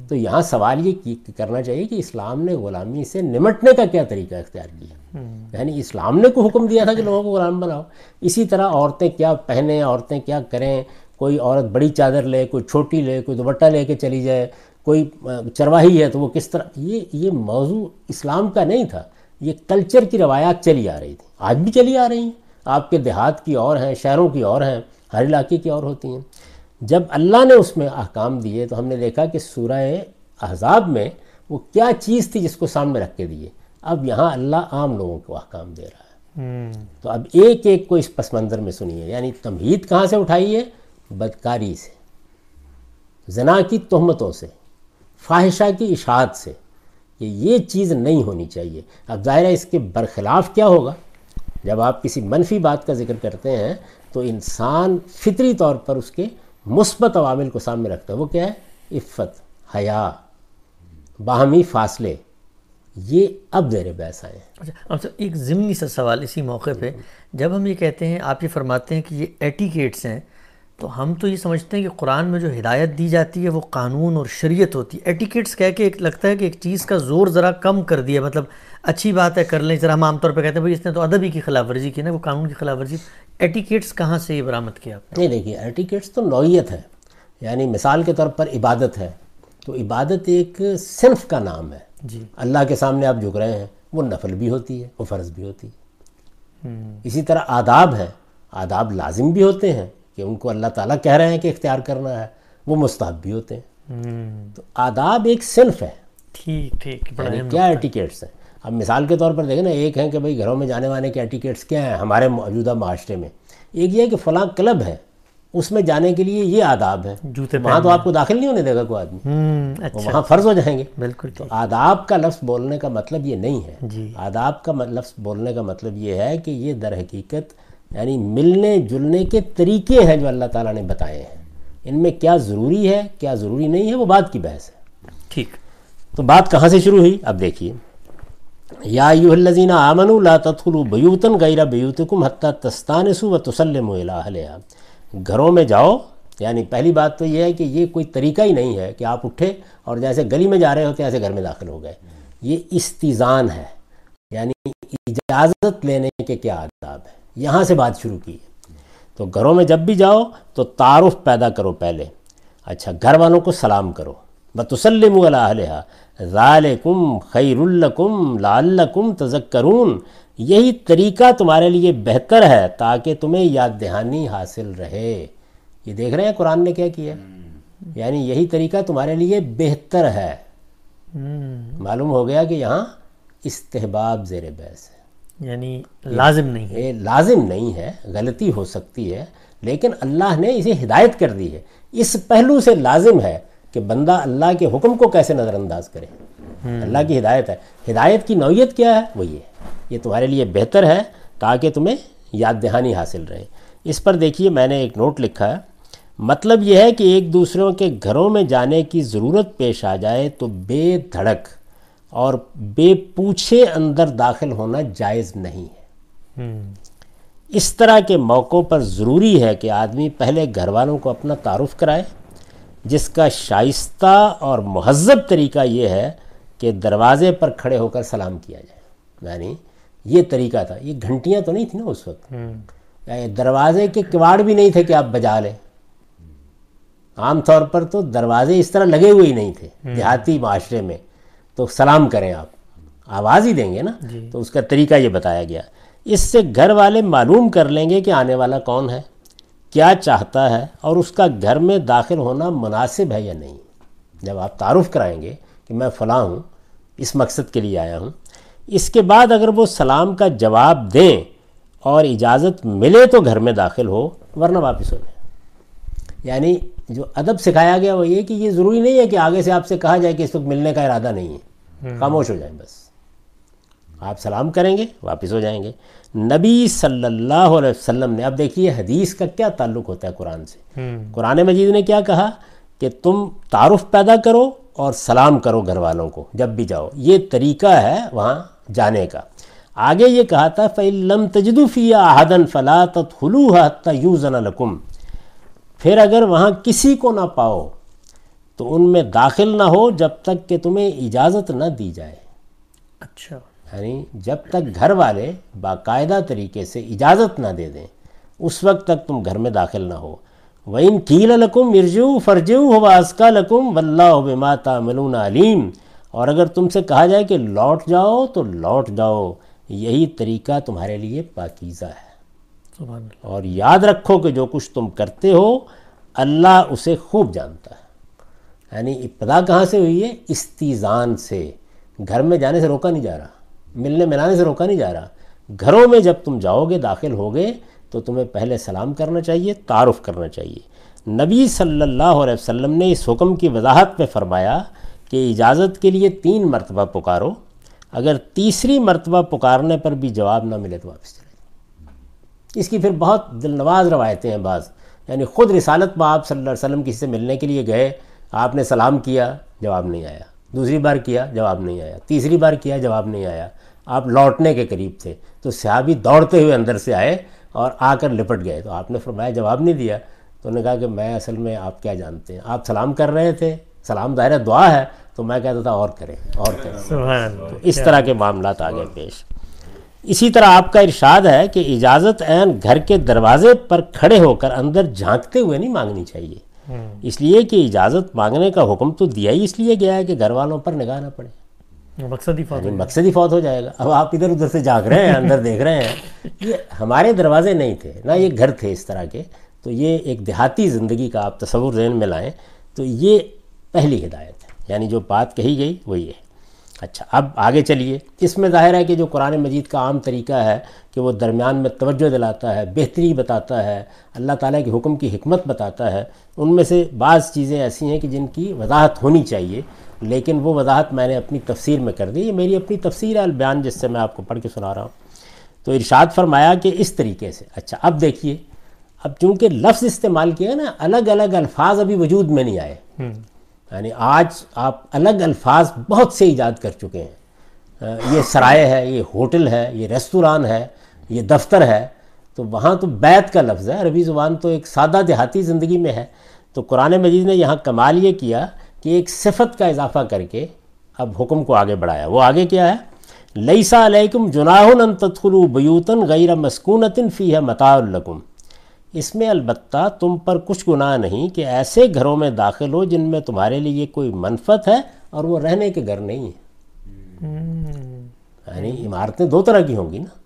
تو یہاں سوال یہ کرنا چاہیے کہ اسلام نے غلامی سے نمٹنے کا کیا طریقہ اختیار کیا؟ یعنی اسلام نے کو حکم دیا تھا کہ لوگوں کو غلام بناؤ۔ اسی طرح عورتیں کیا پہنیں عورتیں کیا کریں؟ کوئی عورت بڑی چادر لے کوئی چھوٹی لے کوئی دوپٹہ لے کے چلی جائے۔ کوئی چرواہی ہے تو وہ کس طرح یہ یہ موضوع اسلام کا نہیں تھا۔ یہ کلچر کی روایات چلی آ رہی تھی۔ آج بھی چلی آ رہی ہیں۔ آپ کے دیہات کی اور ہیں شہروں کی اور ہیں ہر علاقے کی اور ہوتی ہیں۔ جب اللہ نے اس میں احکام دیے تو ہم نے دیکھا کہ سورہ احزاب میں وہ کیا چیز تھی جس کو سامنے رکھ کے دیے۔ اب یہاں اللہ عام لوگوں کو احکام دے رہا ہے۔ تو اب ایک ایک کو اس پس منظر میں سنیے۔ یعنی تمہید کہاں سے اٹھائی ہے؟ بدکاری سے۔ زنا کی تہمتوں سے۔ فاحشہ کی اشاعت سے کہ یہ چیز نہیں ہونی چاہیے۔ اب ظاہر ہے اس کے برخلاف کیا ہوگا؟ جب آپ کسی منفی بات کا ذکر کرتے ہیں تو انسان فطری طور پر اس کے مثبت عوامل کو سامنے رکھتا ہے۔ وہ کیا ہے؟ عفت، حیا، باہمی فاصلے۔ یہ اب زیر بحث آئے ہیں۔ اچھا ایک ضمنی سا سوال اسی موقع پہ۔ جب ہم یہ کہتے ہیں، آپ یہ فرماتے ہیں کہ یہ ایٹیکیٹس ہیں تو ہم تو یہ سمجھتے ہیں کہ قرآن میں جو ہدایت دی جاتی ہے وہ قانون اور شریعت ہوتی ہے۔ ایٹیکیٹس کہہ کے ایک لگتا ہے کہ ایک چیز کا زور ذرا کم کر دیا مطلب اچھی بات ہے کر لیں۔ ذرا ہم عام طور پہ کہتے ہیں بھائی اس نے تو ادبی کی خلاف ورزی کی نا وہ قانون کی خلاف ورزی۔ ایٹیکیٹس کہاں سے یہ برآمد کیا نہیں دیکھیے ایٹیکیٹس تو نوعیت ہے۔ یعنی مثال کے طور پر عبادت ہے۔ تو عبادت ایک صنف کا نام ہے۔ جی۔ اللہ کے سامنے آپ جھک رہے ہیں وہ نفل بھی ہوتی ہے وہ فرض بھی ہوتی ہے۔ اسی طرح آداب ہے۔ آداب لازم بھی ہوتے ہیں۔ کہ ان کو اللہ تعالیٰ کہہ رہے ہیں کہ اختیار کرنا ہے وہ مستحب بھی ہوتے ہیں۔ تو آداب ایک صنف ہے۔ ٹھیک ٹھیک یعنی کیا ایٹیکیٹس ہیں؟ اب مثال کے طور پر دیکھیں نا ایک ہے کہ بھائی گھروں میں جانے والے کے ایٹیکیٹس کیا ہیں؟ ہمارے موجودہ معاشرے میں۔ ایک یہ ہے کہ فلاں کلب ہے اس میں جانے کے لیے یہ آداب ہے۔ جوتے وہاں تو آپ کو داخل نہیں ہونے دے گا کوئی آدمی۔ اچھا۔ وہاں فرض ہو جائیں گے۔ بالکل تو آداب کا لفظ بولنے کا مطلب یہ نہیں ہے۔ جی۔ آداب کا لفظ بولنے کا مطلب یہ ہے کہ یہ در حقیقت یعنی ملنے جلنے کے طریقے ہیں جو اللہ تعالیٰ نے بتائے ہیں۔ ان میں کیا ضروری ہے کیا ضروری نہیں ہے وہ بات کی بحث ہے۔ ٹھیک۔ تو بات کہاں سے شروع ہوئی؟ اب دیکھیے۔ یا ایوہ الذین آمنوا لا تدخلوا بیوتا غیر بیوتکم حتی تستانسوا و اہلہا۔ گھروں میں جاؤ یعنی پہلی بات تو یہ ہے کہ یہ کوئی طریقہ ہی نہیں ہے کہ آپ اٹھے اور جیسے گلی میں جا رہے ہوتے ہیں ایسے گھر میں داخل ہو گئے۔ یہ استیزان ہے۔ یعنی اجازت لینے کے کیا آداب ہے یہاں سے بات شروع کی۔ ہے تو گھروں میں جب بھی جاؤ تو تعارف پیدا کرو پہلے۔ اچھا گھر والوں کو سلام کرو۔ بتسلم علیہ ذالکم خیر الکم لعلکم تذکرون یہی طریقہ تمہارے لیے بہتر ہے تاکہ تمہیں یاد دہانی حاصل رہے۔ یہ دیکھ رہے ہیں قرآن نے کیا کیا؟ یعنی یہی طریقہ تمہارے لیے بہتر ہے۔ معلوم ہو گیا کہ یہاں استحباب زیر بحث ہے۔ یعنی لازم نہیں ہے۔ لازم نہیں ہے غلطی ہو سکتی ہے لیکن اللہ نے اسے ہدایت کر دی ہے۔ اس پہلو سے لازم ہے کہ بندہ اللہ کے حکم کو کیسے نظر انداز کرے۔ اللہ کی ہدایت ہے۔ ہدایت کی نوعیت کیا ہے؟ وہ یہ۔ یہ تمہارے لیے بہتر ہے تاکہ تمہیں یاد دہانی حاصل رہے۔ اس پر دیکھیے میں نے ایک نوٹ لکھا ہے۔ مطلب یہ ہے کہ ایک دوسروں کے گھروں میں جانے کی ضرورت پیش آ جائے تو بے دھڑک۔ اور بے پوچھے اندر داخل ہونا جائز نہیں ہے۔ اس طرح کے موقعوں پر ضروری ہے کہ آدمی پہلے گھر والوں کو اپنا تعارف کرائے، جس کا شائستہ اور مہذب طریقہ یہ ہے کہ دروازے پر کھڑے ہو کر سلام کیا جائے۔ یعنی یہ طریقہ تھا، یہ گھنٹیاں تو نہیں تھیں نا اس وقت۔ یعنی دروازے کے کواڑ بھی نہیں تھے کہ آپ بجا لیں۔ عام طور پر تو دروازے اس طرح لگے ہوئے ہی نہیں تھے۔ دیہاتی معاشرے میں تو سلام کریں آپ۔ آواز ہی دیں گے نا؟ جی۔ تو اس کا طریقہ یہ بتایا گیا۔ اس سے گھر والے معلوم کر لیں گے کہ آنے والا کون ہے کیا چاہتا ہے اور اس کا گھر میں داخل ہونا مناسب ہے یا نہیں۔ جب آپ تعارف کرائیں گے کہ میں فلاں ہوں اس مقصد کے لیے آیا ہوں اس کے بعد اگر وہ سلام کا جواب دیں اور اجازت ملے تو گھر میں داخل ہو ورنہ واپس ہو جائیں۔ یعنی جو ادب سکھایا گیا وہ یہ کہ یہ ضروری نہیں ہے کہ آگے سے آپ سے کہا جائے کہ اس وقت ملنے کا ارادہ نہیں ہے۔ خاموش ہو جائیں بس۔ آپ سلام کریں گے واپس ہو جائیں گے۔ نبی صلی اللہ علیہ وسلم نے اب دیکھیے حدیث کا کیا تعلق ہوتا ہے قرآن سے۔ قرآن مجید نے کیا کہا کہ تم تعارف پیدا کرو اور سلام کرو گھر والوں کو جب بھی جاؤ۔ یہ طریقہ ہے وہاں جانے کا۔ آگے یہ کہا تھا فعلم تجدفی احدن فلا تدخلوها حتى یوزن لکم پھر اگر وہاں کسی کو نہ پاؤ تو ان میں داخل نہ ہو جب تک کہ تمہیں اجازت نہ دی جائے۔ اچھا۔ یعنی جب تک گھر والے باقاعدہ طریقے سے اجازت نہ دے دیں اس وقت تک تم گھر میں داخل نہ ہو۔ وَإِن قِيلَ لَكُمْ ارْجِعُوا فَارْجِعُوا هُوَ أَزْكَىٰ لَكُمْ وَاللَّهُ بِمَا تَعْمَلُونَ عَلِيمٌ۔ اور اگر تم سے کہا جائے کہ لوٹ جاؤ تو لوٹ جاؤ یہی طریقہ تمہارے لیے پاکیزہ ہے۔ سبحان اللہ۔ اور یاد رکھو کہ جو کچھ تم کرتے ہو اللہ اسے خوب جانتا ہے۔ یعنی ابتدا کہاں سے ہوئی ہے؟ استیزان سے۔ گھر میں جانے سے روکا نہیں جا رہا۔ ملنے ملانے سے روکا نہیں جا رہا۔ گھروں میں جب تم جاؤ گے، داخل ہوگے تو تمہیں پہلے سلام کرنا چاہیے، تعارف کرنا چاہیے۔ نبی صلی اللہ علیہ وسلم نے اس حکم کی وضاحت میں فرمایا کہ اجازت کے لیے تین مرتبہ پکارو۔ اگر تیسری مرتبہ پکارنے پر بھی جواب نہ ملے تو واپس چلے۔ جاؤ اس کی پھر بہت دل نواز روایتیں ہیں بعض۔ یعنی خود رسالت میں آپ صلی اللہ علیہ وسلم کسی سے ملنے کے لیے گئے آپ نے سلام کیا جواب نہیں آیا۔ دوسری بار کیا جواب نہیں آیا۔ تیسری بار کیا جواب نہیں آیا۔ آپ لوٹنے کے قریب تھے۔ تو صحابی دوڑتے ہوئے اندر سے آئے اور آ کر لپٹ گئے۔ تو آپ نے فرمایا جواب نہیں دیا۔ تو انہوں نے کہا کہ میں اصل میں آپ کیا جانتے ہیں؟ آپ سلام کر رہے تھے۔ سلام ظاہر دعا ہے۔ تو میں کہتا تھا اور کریں اور کریں۔ سبحان اللہ۔ اس طرح کے معاملات آگے پیش۔ اسی طرح آپ کا ارشاد ہے کہ اجازت عین گھر کے دروازے پر کھڑے ہو کر اندر جھانکتے ہوئے نہیں مانگنی چاہیے۔ اس لیے کہ اجازت مانگنے کا حکم تو دیا ہی اس لیے گیا ہے کہ گھر والوں پر نگاہ نہ پڑے۔ مقصد ہی فوت یعنی مقصد ہی فوت ہو جائے گا۔ اب آپ ادھر ادھر سے جھانک رہے ہیں اندر دیکھ رہے ہیں۔ یہ ہمارے دروازے نہیں تھے نہ یہ گھر تھے اس طرح کے۔ تو یہ ایک دیہاتی زندگی کا آپ تصور ذہن میں لائیں تو یہ پہلی ہدایت ہے۔ یعنی جو بات کہی گئی وہ یہ اچھا اب آگے چلیے۔ اس میں ظاہر ہے کہ جو قرآن مجید کا عام طریقہ ہے کہ وہ درمیان میں توجہ دلاتا ہے، بہتری بتاتا ہے، اللہ تعالیٰ کے حکم کی حکمت بتاتا ہے، ان میں سے بعض چیزیں ایسی ہیں کہ جن کی وضاحت ہونی چاہیے، لیکن وہ وضاحت میں نے اپنی تفسیر میں کر دی۔ یہ میری اپنی تفسیر ہے البیان، جس سے میں آپ کو پڑھ کے سنا رہا ہوں۔ تو ارشاد فرمایا کہ اس طریقے سے۔ اچھا اب دیکھیے، اب چونکہ لفظ استعمال کیا نا، الگ الگ الفاظ ابھی وجود میں نہیں آئے۔ یعنی آج آپ الگ الفاظ بہت سے ایجاد کر چکے ہیں۔ یہ سرائے ہے، یہ ہوٹل ہے، یہ ریستوران ہے، یہ دفتر ہے۔ تو وہاں تو بیت کا لفظ ہے۔ عربی زبان تو ایک سادہ دیہاتی زندگی میں ہے۔ تو قرآن مجید نے یہاں کمال یہ کیا کہ ایک صفت کا اضافہ کر کے اب حکم کو آگے بڑھایا۔ وہ آگے کیا ہے؟ لئیسا علیکم جناح تدخلوا بیوتن غیر مسکونتن فی ہے متا اس میں البتہ تم پر کچھ گناہ نہیں کہ ایسے گھروں میں داخل ہو جن میں تمہارے لیے کوئی منفت ہے اور وہ رہنے کے گھر نہیں ہیں۔ یعنی عمارتیں دو طرح کی ہوں گی نا۔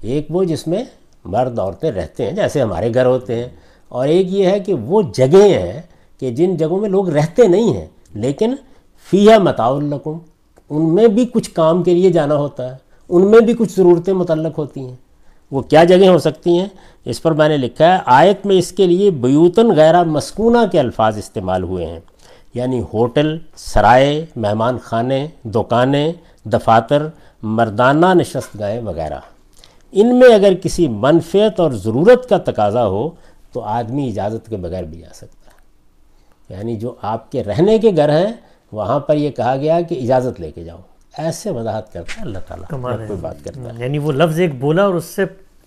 ایک وہ جس میں مرد عورتیں رہتے ہیں جیسے ہمارے گھر ہوتے ہیں اور ایک یہ ہے کہ وہ جگہیں ہیں کہ جن جگہوں میں لوگ رہتے نہیں ہیں لیکن فیہ متاع الکم ان میں بھی کچھ کام کے لیے جانا ہوتا ہے ان میں بھی کچھ ضرورتیں متعلق ہوتی ہیں۔ وہ کیا جگہیں ہو سکتی ہیں؟ اس پر میں نے لکھا ہے، آیت میں اس کے لیے بیوتن غیرہ مسکونہ کے الفاظ استعمال ہوئے ہیں۔ یعنی ہوٹل، سرائے، مہمان خانے، دکانیں، دفاتر، مردانہ نشست گاہیں وغیرہ۔ ان میں اگر کسی منفیت اور ضرورت کا تقاضا ہو تو آدمی اجازت کے بغیر بھی جا سکتا ہے۔ یعنی جو آپ کے رہنے کے گھر ہیں، وہاں پر یہ کہا گیا کہ اجازت لے کے جاؤ۔ ایسے وضاحت کرتا ہے اللہ تعالیٰ کوئی بات کرتا ہے۔ یعنی وہ لفظ ایک بولا اور اس سے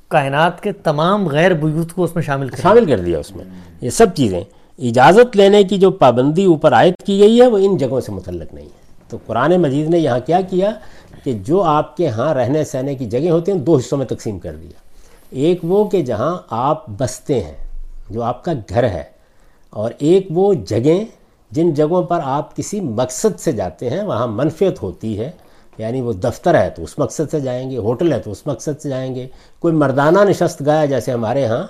کائنات کے تمام غیر بیوت کو اس میں شامل کر شامل کر دیا اس میں۔ یہ سب چیزیں۔ اجازت لینے کی جو پابندی اوپر عائد کی گئی ہے وہ ان جگہوں سے متعلق نہیں ہے۔ تو قرآن مجید نے یہاں کیا کیا کہ جو آپ کے ہاں رہنے سہنے کی جگہیں ہوتی ہیں دو حصوں میں تقسیم کر دیا۔ ایک وہ کہ جہاں آپ بستے ہیں جو آپ کا گھر ہے اور ایک وہ جگہیں جن جگہوں پر آپ کسی مقصد سے جاتے ہیں، وہاں منفیت ہوتی ہے یعنی وہ دفتر ہے تو اس مقصد سے جائیں گے، ہوٹل ہے تو اس مقصد سے جائیں گے، کوئی مردانہ نشست گایا جیسے ہمارے ہاں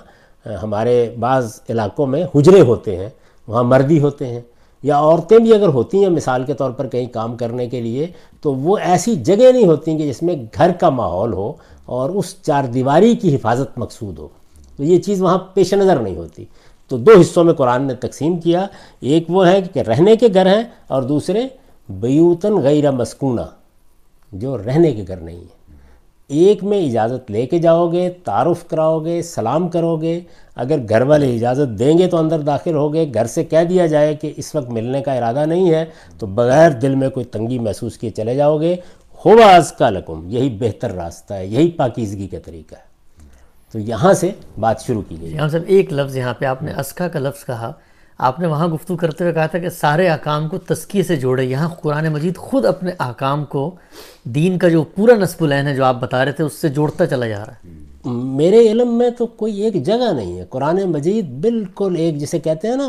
ہمارے بعض علاقوں میں حجرے ہوتے ہیں، وہاں مردی ہوتے ہیں، یا عورتیں بھی اگر ہوتی ہیں مثال کے طور پر کہیں کام کرنے کے لیے، تو وہ ایسی جگہ نہیں ہوتی کہ جس میں گھر کا ماحول ہو اور اس چار دیواری کی حفاظت مقصود ہو۔ تو یہ چیز وہاں پیش نظر نہیں ہوتی۔ تو دو حصوں میں قرآن نے تقسیم کیا۔ ایک وہ ہے کہ رہنے کے گھر ہیں اور دوسرے بیوتن غیر مسکونہ، جو رہنے کے گھر نہیں ہیں۔ ایک میں اجازت لے کے جاؤ گے، تعارف کراؤ گے، سلام کرو گے۔ اگر گھر والے اجازت دیں گے تو اندر داخل ہو گے گھر سے کہہ دیا جائے کہ اس وقت ملنے کا ارادہ نہیں ہے، تو بغیر دل میں کوئی تنگی محسوس کیے چلے جاؤ گے۔ ہو آز کا لکم، یہی بہتر راستہ ہے، یہی پاکیزگی کا طریقہ ہے۔ تو یہاں سے بات شروع کی گئی۔ یہاں صاحب ایک لفظ یہاں پہ آپ نے اسکا کا لفظ کہا۔ آپ نے وہاں گفتگو کرتے ہوئے کہا تھا کہ سارے احکام کو تسکیے سے جوڑے۔ یہاں قرآن مجید خود اپنے احکام کو دین کا جو پورا نصب العین ہے جو آپ بتا رہے تھے اس سے جوڑتا چلا جا رہا ہے۔ میرے علم میں تو کوئی ایک جگہ نہیں ہے۔ قرآن مجید بالکل ایک جسے کہتے ہیں نا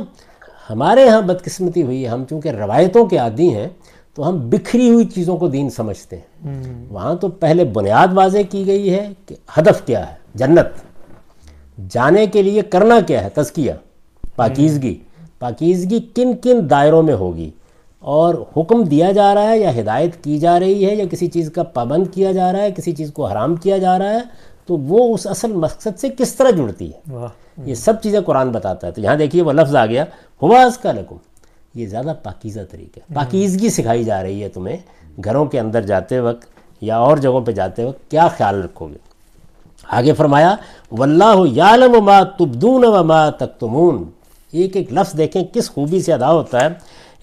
ہمارے یہاں بدقسمتی ہوئی ہے۔ ہم چونکہ روایتوں کے عادی ہیں تو ہم بکھری ہوئی چیزوں کو دین سمجھتے ہیں۔ وہاں تو پہلے بنیاد واضح کی گئی ہے کہ ہدف کیا ہے۔ جنت۔ جانے کے لیے کرنا کیا ہے؟ تزکیہ۔ پاکیزگی۔ پاکیزگی کن کن دائروں میں ہوگی؟ اور حکم دیا جا رہا ہے یا ہدایت کی جا رہی ہے یا کسی چیز کا پابند کیا جا رہا ہے کسی چیز کو حرام کیا جا رہا ہے؟ تو وہ اس اصل مقصد سے کس طرح جڑتی ہے؟ یہ سب چیزیں قرآن بتاتا ہے۔ تو یہاں دیکھیے وہ لفظ آ گیا ہوا اس کا لکم۔ یہ زیادہ پاکیزہ طریقہ ہے۔ پاکیزگی سکھائی جا رہی ہے تمہیں۔ گھروں کے اندر جاتے وقت یا اور جگہوں پہ جاتے وقت کیا خیال رکھو گے؟ آگے فرمایا واللہ یعلم ما تبدون و ما تکتمون. ایک ایک لفظ دیکھیں کس خوبی سے ادا ہوتا ہے۔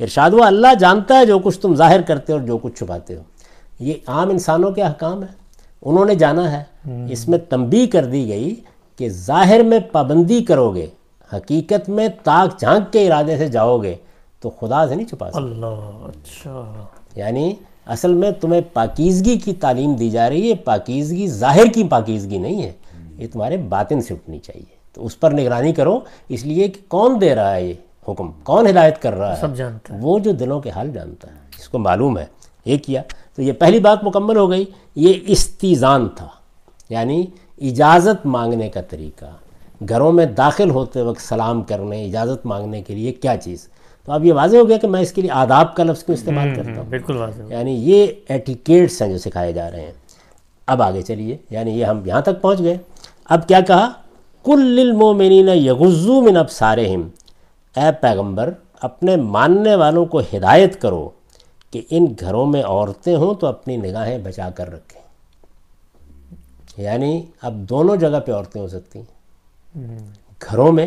ارشاد ہوا اللہ جانتا ہے جو کچھ تم ظاہر کرتے ہو اور جو کچھ چھپاتے ہو۔ یہ عام انسانوں کے احکام ہیں۔ انہوں نے جانا ہے۔ اس میں تنبیہ کر دی گئی کہ ظاہر میں پابندی کرو گے حقیقت میں تاک جھانک کے ارادے سے جاؤ گے تو خدا سے نہیں چھپا سکتے۔ اللہ اچھا۔ یعنی اصل میں تمہیں پاکیزگی کی تعلیم دی جا رہی ہے پاکیزگی ظاہر کی پاکیزگی نہیں ہے۔ یہ تمہارے باطن سے اٹھنی چاہیے۔ تو اس پر نگرانی کرو۔ اس لیے کہ کون دے رہا ہے یہ حکم؟ کون ہدایت کر رہا ہے؟ سب جانتا ہے۔ وہ جو دلوں کے حال جانتا ہے۔ جس کو معلوم ہے۔ یہ کیا؟ تو یہ پہلی بات مکمل ہو گئی۔ یہ استیزان تھا۔ یعنی اجازت مانگنے کا طریقہ۔ گھروں میں داخل ہوتے وقت سلام کرنے اجازت مانگنے کے لیے کیا چیز؟ تو اب یہ واضح ہو گیا کہ میں اس کے لیے آداب کا لفظ کیوں استعمال کرتا ہوں؟ بالکل واضح یعنی یہ ایٹیکیٹس ہیں جو سکھائے جا رہے ہیں۔ اب آگے چلیے یعنی یہ ہم یہاں تک پہنچ گئے۔ اب کیا کہا؟ کل للمومنین یغزو من ابصارہم اے پیغمبر اپنے ماننے والوں کو ہدایت کرو کہ ان گھروں میں عورتیں ہوں تو اپنی نگاہیں بچا کر رکھیں۔ یعنی اب دونوں جگہ پہ عورتیں ہو سکتی ہیں۔ گھروں میں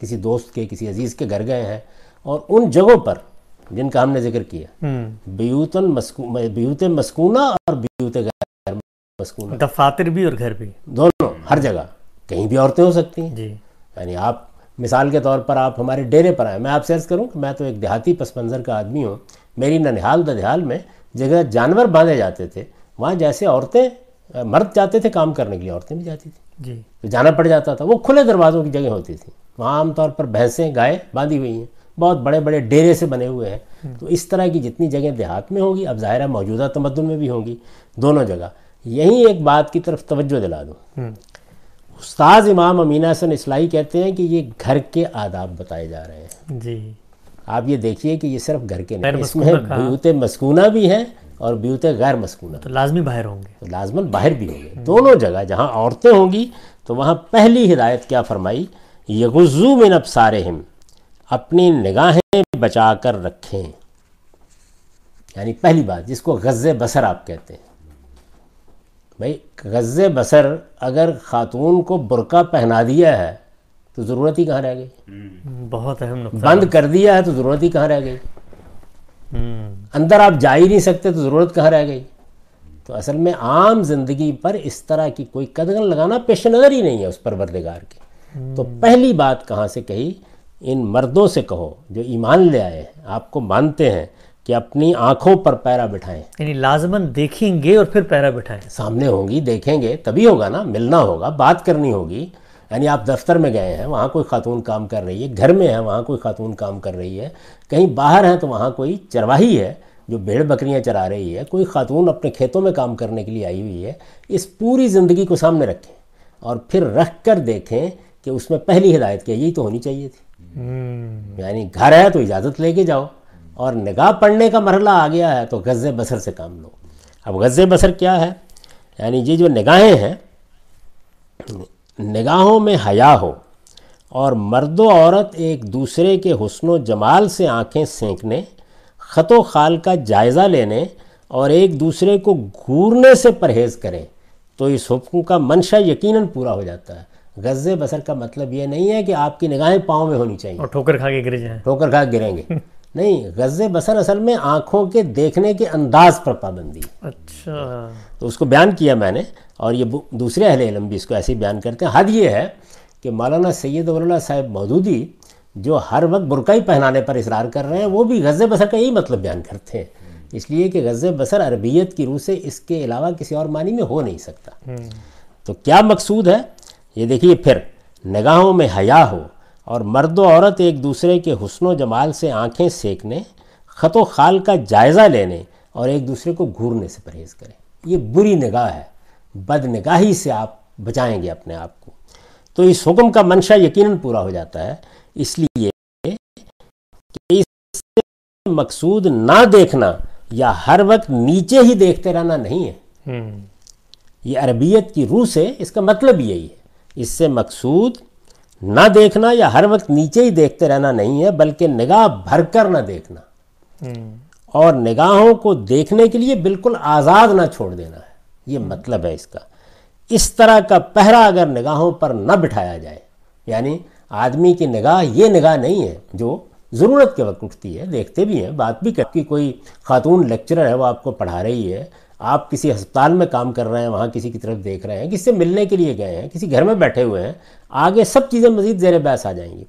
کسی دوست کے کسی عزیز کے گھر گئے ہیں اور ان جگہوں پر جن کا ہم نے ذکر کیا بیوتن بیوت مسکونہ اور بیوت غیر مسکونہ۔ دفاتر بھی اور گھر بھی۔ دونوں ہر جگہ۔ کہیں بھی عورتیں ہو سکتی ہیں۔ جی۔ یعنی آپ مثال کے طور پر آپ ہمارے ڈیرے پر آئیں میں آپ سے عرض کروں کہ میں تو ایک دیہاتی پس منظر کا آدمی ہوں۔ میری ننحال ددیال میں جگہ جانور باندھے جاتے تھے۔ وہاں جیسے عورتیں مرد جاتے تھے کام کرنے کے لیے عورتیں بھی جاتی تھیں۔ جی۔ تو جانا پڑ جاتا تھا۔ وہ کھلے دروازوں کی جگہ ہوتی تھی وہاں عام طور پر بھینسیں گائے باندھی ہوئی ہیں۔ بہت بڑے بڑے ڈیرے سے بنے ہوئے ہیں۔ تو اس طرح کی جتنی جگہ دیہات میں ہوں گی اب ظاہرہ موجودہ تمدن میں بھی ہوں گی دونوں جگہ۔ یہیں ایک بات کی طرف توجہ دلا دوں۔ استاذ امام امینہ حسن اسلائی کہتے ہیں کہ یہ گھر کے آداب بتائے جا رہے ہیں۔ جی۔ آپ یہ دیکھیے کہ یہ صرف گھر کے نہیں اس میں۔ بیوت مسکونہ بھی ہیں اور بیوت غیر مسکونہ۔ تو لازمی باہر ہوں گے۔ تو لازماً باہر بھی ہوں گے۔ دونوں جگہ جہاں عورتیں ہوں گی تو وہاں پہلی ہدایت کیا فرمائی؟ یغزو من ابصارہم اپنی نگاہیں بچا کر رکھیں۔ یعنی پہلی بات جس کو غز بسر آپ کہتے ہیں۔ بھائی غز بسر اگر خاتون کو برقع پہنا دیا ہے تو ضرورت ہی کہاں رہ گئی؟ بہت اہم بند کر دیا ہے تو ضرورت ہی کہاں رہ گئی؟ اندر آپ جا ہی نہیں سکتے تو ضرورت کہاں رہ گئی؟ تو اصل میں عام زندگی پر اس طرح کی کوئی قدغن لگانا پیش نظر ہی نہیں ہے اس پروردگار کی تو پہلی بات کہاں سے کہی؟ ان مردوں سے کہو جو ایمان لے آئے ہیں۔ آپ کو مانتے ہیں کہ اپنی آنکھوں پر پیرا بٹھائیں۔ یعنی لازماً دیکھیں گے اور پھر پیرا بٹھائیں۔ سامنے ہوں گی دیکھیں گے تبھی ہوگا نا ملنا ہوگا بات کرنی ہوگی۔ یعنی آپ دفتر میں گئے ہیں وہاں کوئی خاتون کام کر رہی ہے گھر میں ہے وہاں کوئی خاتون کام کر رہی ہے کہیں باہر ہیں تو وہاں کوئی چرواہی ہے جو بھیڑ بکریاں چرا رہی ہے کوئی خاتون اپنے کھیتوں میں کام کرنے کے لیے آئی ہوئی ہے اس پوری زندگی کو سامنے رکھیں اور پھر رکھ کر دیکھیں کہ اس میں پہلی ہدایت کیا یہی تو ہونی چاہیے تھی۔ یعنی گھر ہے تو اجازت لے کے جاؤ۔ اور نگاہ پڑھنے کا مرحلہ آ گیا ہے تو غز بسر سے کام لو۔ اب غز بسر کیا ہے؟ یعنی یہ جو نگاہیں ہیں نگاہوں میں حیا ہو اور مرد و عورت ایک دوسرے کے حسن و جمال سے آنکھیں سینکنے خط و خال کا جائزہ لینے اور ایک دوسرے کو گھورنے سے پرہیز کریں تو اس حکم کا منشا یقیناً پورا ہو جاتا ہے۔ غز بسر کا مطلب یہ نہیں ہے کہ آپ کی نگاہیں پاؤں میں ہونی چاہیے اور ٹھوکر کھا کے گر جائیں ٹھوکر کھا کے گریں گے۔ نہیں غز بسر اصل میں آنکھوں کے دیکھنے کے انداز پر پابندی اچھا۔ تو اس کو بیان کیا میں نے اور یہ دوسرے اہل علم بھی اس کو ایسے بیان کرتے ہیں۔ حد یہ ہے کہ مولانا سید اللہ صاحب مودودی جو ہر وقت برقعی پہنانے پر اصرار کر رہے ہیں وہ بھی غز بسر کا یہی مطلب بیان کرتے ہیں۔ اس لیے کہ غز بسر عربیت کی روح سے اس کے علاوہ کسی اور معنی میں ہو نہیں سکتا۔ تو کیا مقصود ہے؟ یہ دیکھیے پھر نگاہوں میں حیا ہو اور مرد و عورت ایک دوسرے کے حسن و جمال سے آنکھیں سیکنے خط و خال کا جائزہ لینے اور ایک دوسرے کو گھورنے سے پرہیز کریں۔ یہ بری نگاہ ہے۔ بد نگاہی سے آپ بچائیں گے اپنے آپ کو۔ تو اس حکم کا منشا یقیناً پورا ہو جاتا ہے۔ اس لیے کہ اس سے مقصود نہ دیکھنا یا ہر وقت نیچے ہی دیکھتے رہنا نہیں ہے۔ یہ عربیت کی روح سے اس کا مطلب یہی ہے۔ اس سے مقصود نہ دیکھنا یا ہر وقت نیچے ہی دیکھتے رہنا نہیں ہے بلکہ نگاہ بھر کر نہ دیکھنا۔ اور نگاہوں کو دیکھنے کے لیے بالکل آزاد نہ چھوڑ دینا ہے۔ یہ مطلب ہے اس کا۔ اس طرح کا پہرا اگر نگاہوں پر نہ بٹھایا جائے یعنی آدمی کی نگاہ یہ نگاہ نہیں ہے جو ضرورت کے وقت اٹھتی ہے دیکھتے بھی ہیں بات بھی کرتی کوئی خاتون لیکچرر ہے وہ آپ کو پڑھا رہی ہے آپ کسی ہسپتال میں کام کر رہے ہیں وہاں کسی کی طرف دیکھ رہے ہیں کسی سے ملنے کے لیے گئے ہیں کسی گھر میں بیٹھے ہوئے ہیں آگے سب چیزیں مزید زیر بحث آ جائیں گی۔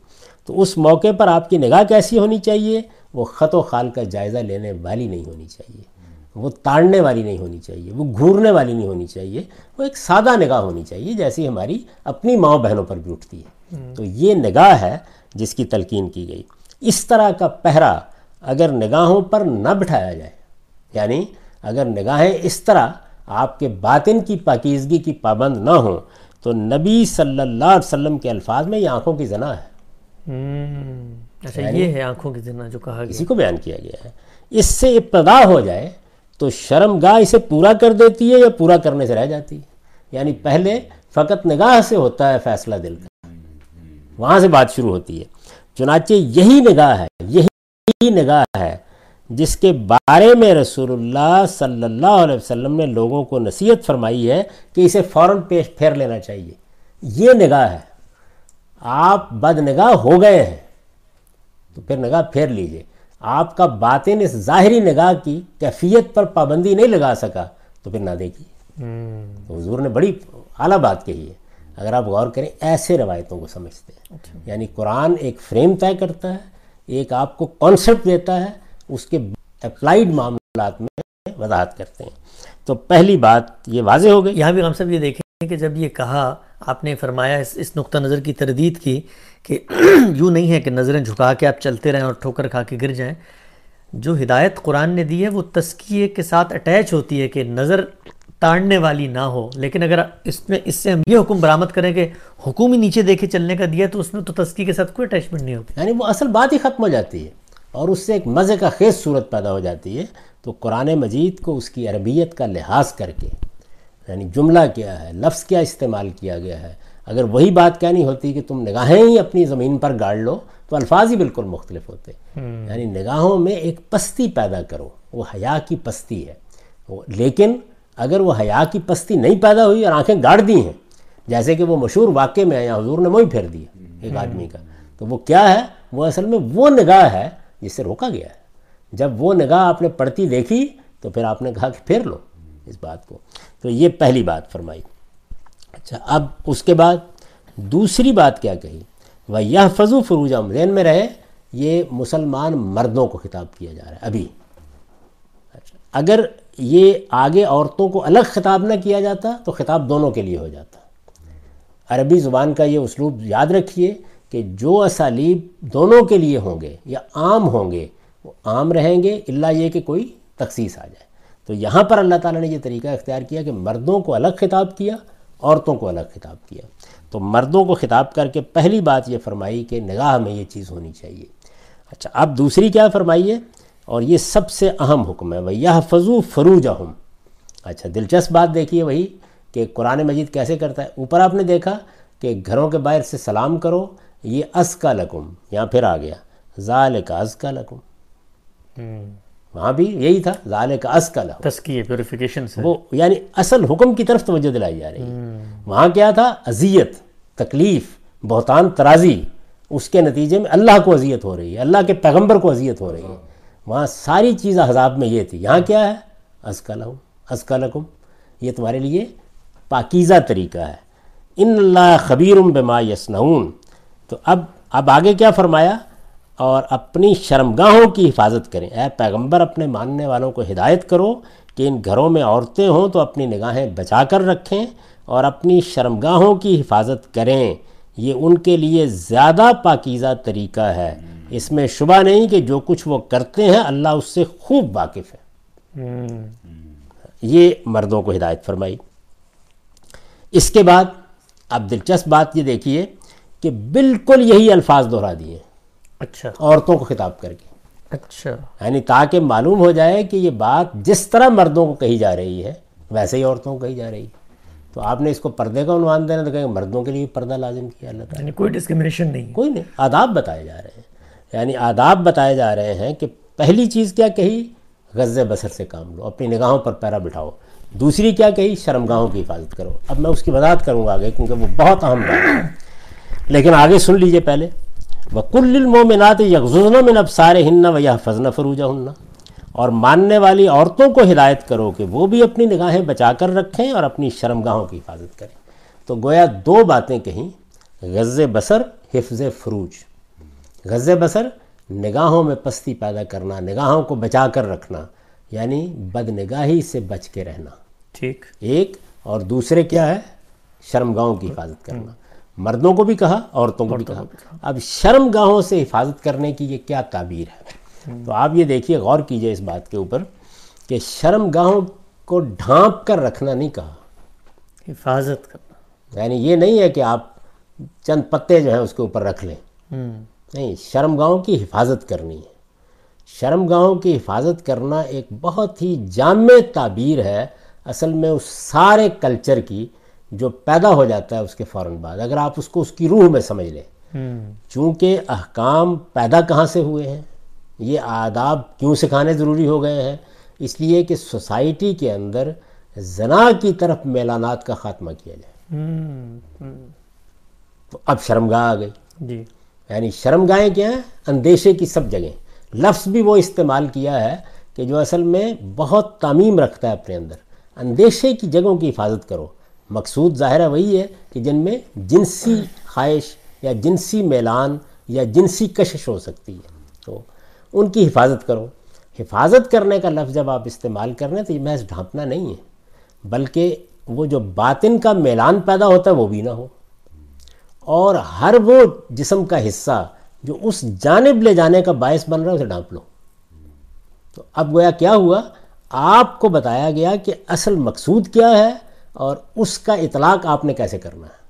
تو اس موقع پر آپ کی نگاہ کیسی ہونی چاہیے؟ وہ خط و خال کا جائزہ لینے والی نہیں ہونی چاہیے۔ وہ تاڑنے والی نہیں ہونی چاہیے۔ وہ گھورنے والی نہیں ہونی چاہیے۔ وہ ایک سادہ نگاہ ہونی چاہیے جیسی ہماری اپنی ماں بہنوں پر بھی اٹھتی ہے۔ تو یہ نگاہ ہے جس کی تلقین کی گئی۔ اس طرح کا پہرا اگر نگاہوں پر نہ بٹھایا جائے یعنی اگر نگاہیں اس طرح آپ کے باطن کی پاکیزگی کی پابند نہ ہوں تو نبی صلی اللہ علیہ وسلم کے الفاظ میں یہ آنکھوں کی زنا ہے۔ اچھا یہ ہے آنکھوں کی زنا جو کہا گیا۔ اسی کو بیان کیا گیا ہے۔ اس سے ابتدا ہو جائے تو شرم گاہ اسے پورا کر دیتی ہے یا پورا کرنے سے رہ جاتی ہے؟ یعنی پہلے فقط نگاہ سے ہوتا ہے فیصلہ دل کا۔ وہاں سے بات شروع ہوتی ہے۔ چنانچہ یہی نگاہ ہے یہی نگاہ ہے جس کے بارے میں رسول اللہ صلی اللہ علیہ وسلم نے لوگوں کو نصیحت فرمائی ہے کہ اسے فوراً پیش پھیر لینا چاہیے۔ یہ نگاہ ہے۔ آپ بد نگاہ ہو گئے ہیں۔ تو پھر نگاہ پھیر لیجیے۔ آپ کا باطن اس ظاہری نگاہ کی کیفیت پر پابندی نہیں لگا سکا۔ تو پھر نہ دیکھیے۔ تو حضور نے بڑی اعلیٰ بات کہی ہے۔ اگر آپ غور کریں ایسے روایتوں کو سمجھتے ہیں۔ اچھا۔ یعنی قرآن ایک فریم طے کرتا ہے ایک آپ کو کانسیپٹ دیتا ہے اس کے اپلائیڈ معاملات میں وضاحت کرتے ہیں۔ تو پہلی بات یہ واضح ہو گئی۔ یہاں بھی ہم سب یہ دیکھیں کہ جب یہ کہا آپ نے فرمایا اس اس نقطہ نظر کی تردید کی کہ یوں نہیں ہے کہ نظریں جھکا کے آپ چلتے رہیں اور ٹھوکر کھا کے گر جائیں۔ جو ہدایت قرآن نے دی ہے وہ تسکیے کے ساتھ اٹیچ ہوتی ہے کہ نظر تاڑنے والی نہ ہو۔ لیکن اگر اس میں اس سے ہم یہ حکم برآمد کریں کہ حکومی نیچے دیکھے چلنے کا دیا تو اس میں تو تسکی کے ساتھ کوئی اٹیچمنٹ نہیں ہوتی۔ یعنی وہ اصل بات ہی ختم ہو جاتی ہے۔ اور اس سے ایک مزے کا خیز صورت پیدا ہو جاتی ہے۔ تو قرآن مجید کو اس کی عربیت کا لحاظ کر کے یعنی جملہ کیا ہے لفظ کیا استعمال کیا گیا ہے اگر وہی بات کہنی ہوتی کہ تم نگاہیں ہی اپنی زمین پر گاڑ لو تو الفاظ ہی بالکل مختلف ہوتے۔ یعنی نگاہوں میں ایک پستی پیدا کرو وہ حیا کی پستی ہے۔ لیکن اگر وہ حیا کی پستی نہیں پیدا ہوئی اور آنکھیں گاڑ دی ہیں جیسے کہ وہ مشہور واقعے میں یا حضور نے وہی پھیر دیا ایک آدمی کا۔ تو وہ کیا ہے؟ وہ اصل میں وہ نگاہ ہے جس سے روکا گیا ہے۔ جب وہ نگاہ آپ نے پڑتی دیکھی تو پھر آپ نے کہا کہ پھیر لو اس بات کو۔ تو یہ پہلی بات فرمائی۔ اچھا اب اس کے بعد دوسری بات کیا کہی؟ وہ یہ فضو فروجہ ذہن میں رہے، یہ مسلمان مردوں کو خطاب کیا جا رہا ہے ابھی۔ اچھا اگر یہ آگے عورتوں کو الگ خطاب نہ کیا جاتا تو خطاب دونوں کے لیے ہو جاتا۔ عربی زبان کا یہ اسلوب یاد رکھیے۔ کہ جو اسالیب دونوں کے لیے ہوں گے یا عام ہوں گے، وہ عام رہیں گے اللہ یہ کہ کوئی تخصیص آ جائے۔ تو یہاں پر اللہ تعالیٰ نے یہ طریقہ اختیار کیا کہ مردوں کو الگ خطاب کیا، عورتوں کو الگ خطاب کیا۔ تو مردوں کو خطاب کر کے پہلی بات یہ فرمائی کہ نگاہ میں یہ چیز ہونی چاہیے۔ اچھا اب دوسری کیا فرمائیے؟ اور یہ سب سے اہم حکم ہے وہ یہ فضو فروج اچھا دلچسپ بات دیکھیے وہی کہ قرآن مجید کیسے کرتا ہے؟ اوپر آپ نے دیکھا کہ گھروں کے باہر سے سلام کرو یہ از کا لکم یہاں پھر آ گیا ظال کا از کا لکم وہاں بھی یہی تھا ظال کا از کا لکم تسکیے پیوریفیکیشن سے۔ وہ یعنی اصل حکم کی طرف توجہ دلائی جا رہی ہے۔ وہاں کیا تھا؟ اذیت تکلیف بہتان ترازی۔ اس کے نتیجے میں اللہ کو اذیت ہو رہی ہے اللہ کے پیغمبر کو اذیت ہو رہی ہے۔ وہاں ساری چیز حضاب میں یہ تھی۔ یہاں کیا ہے؟ از کا لہم از کا لکم یہ تمہارے لیے پاکیزہ طریقہ ہے۔ ان اللہ خبیرم بما یسنعون تو اب اب آگے کیا فرمایا؟ اور اپنی شرمگاہوں کی حفاظت کریں۔ اے پیغمبر، اپنے ماننے والوں کو ہدایت کرو کہ ان گھروں میں عورتیں ہوں تو اپنی نگاہیں بچا کر رکھیں اور اپنی شرمگاہوں کی حفاظت کریں۔ یہ ان کے لیے زیادہ پاکیزہ طریقہ ہے۔ اس میں شبہ نہیں کہ جو کچھ وہ کرتے ہیں، اللہ اس سے خوب واقف ہے۔ یہ مردوں کو ہدایت فرمائی۔ اس کے بعد اب دلچسپ بات یہ دیکھیے کہ بالکل یہی الفاظ دہرا دیے اچھا۔ عورتوں کو خطاب کر کے۔ اچھا۔ یعنی تاکہ معلوم ہو جائے کہ یہ بات جس طرح مردوں کو کہی جا رہی ہے ویسے ہی عورتوں کو کہی جا رہی ہے۔ تو آپ نے اس کو پردے کا عنوان دینا تو کہیں مردوں کے لیے پردہ لازم کیا اللہ تعالیٰ۔ یعنی کوئی ڈسکرمنیشن نہیں کوئی نہیں آداب بتائے جا رہے ہیں۔ یعنی آداب بتائے جا رہے ہیں کہ پہلی چیز کیا کہی؟ غز بسر سے کام لو اپنی نگاہوں پر پیرا بٹھاؤ۔ دوسری کیا کہی؟ شرمگاہوں کی حفاظت کرو۔ اب میں اس کی وضاحت کروں گا آگے کیونکہ وہ بہت اہم بات ہے۔ لیکن آگے سن لیجیے پہلے. وہ کل المومنات یکزن من اب سارے ہن و یا فضن فروجہ ہن اور ماننے والی عورتوں کو ہدایت کرو کہ وہ بھی اپنی نگاہیں بچا کر رکھیں اور اپنی شرمگاہوں کی حفاظت کریں. تو گویا دو باتیں کہیں. غز بسر حفظ فروج. غز بسر نگاہوں میں پستی پیدا کرنا نگاہوں کو بچا کر رکھنا یعنی بد نگاہی سے بچ کے رہنا. ٹھیک. ایک اور دوسرے کیا ہے؟ شرمگاہوں کی حفاظت کرنا. مردوں کو بھی کہا عورتوں کو بھی کہا۔ اب شرمگاہوں سے حفاظت کرنے کی یہ کیا تعبیر ہے؟ تو آپ یہ دیکھیے غور کیجیے اس بات کے اوپر کہ شرمگاہوں کو ڈھانپ کر رکھنا نہیں کہا۔ حفاظت کرنا۔ یعنی یہ نہیں ہے کہ آپ چند پتے جو ہیں اس کے اوپر رکھ لیں۔ نہیں شرم گاہوں کی حفاظت کرنی ہے۔ شرم گاہوں کی حفاظت کرنا ایک بہت ہی جامع تعبیر ہے۔ اصل میں اس سارے کلچر کی جو پیدا ہو جاتا ہے اس کے فوراً بعد اگر آپ اس کو اس کی روح میں سمجھ لیں۔ چونکہ احکام پیدا کہاں سے ہوئے ہیں؟ یہ آداب کیوں سکھانے ضروری ہو گئے ہیں؟ اس لیے کہ سوسائٹی کے اندر زنا کی طرف میلانات کا خاتمہ کیا جائے۔ تو اب شرمگاہ آ گئی۔ جی۔ یعنی شرمگاہیں کیا ہیں؟ اندیشے کی سب جگہیں۔ لفظ بھی وہ استعمال کیا ہے کہ جو اصل میں بہت تعمیم رکھتا ہے اپنے اندر۔ اندیشے کی جگہوں کی حفاظت کرو۔ مقصود ظاہرہ وہی ہے کہ جن میں جنسی خواہش یا جنسی میلان یا جنسی کشش ہو سکتی ہے۔ تو ان کی حفاظت کرو۔ حفاظت کرنے کا لفظ جب آپ استعمال کر رہے ہیں تو یہ محض ڈھانپنا نہیں ہے، بلکہ وہ جو باطن کا میلان پیدا ہوتا ہے وہ بھی نہ ہو۔ اور ہر وہ جسم کا حصہ جو اس جانب لے جانے کا باعث بن رہا ہے، اسے ڈھانپ لو۔ تو اب گویا کیا ہوا؟ آپ کو بتایا گیا کہ اصل مقصود کیا ہے۔ اور اس کا اطلاق آپ نے کیسے کرنا ہے؟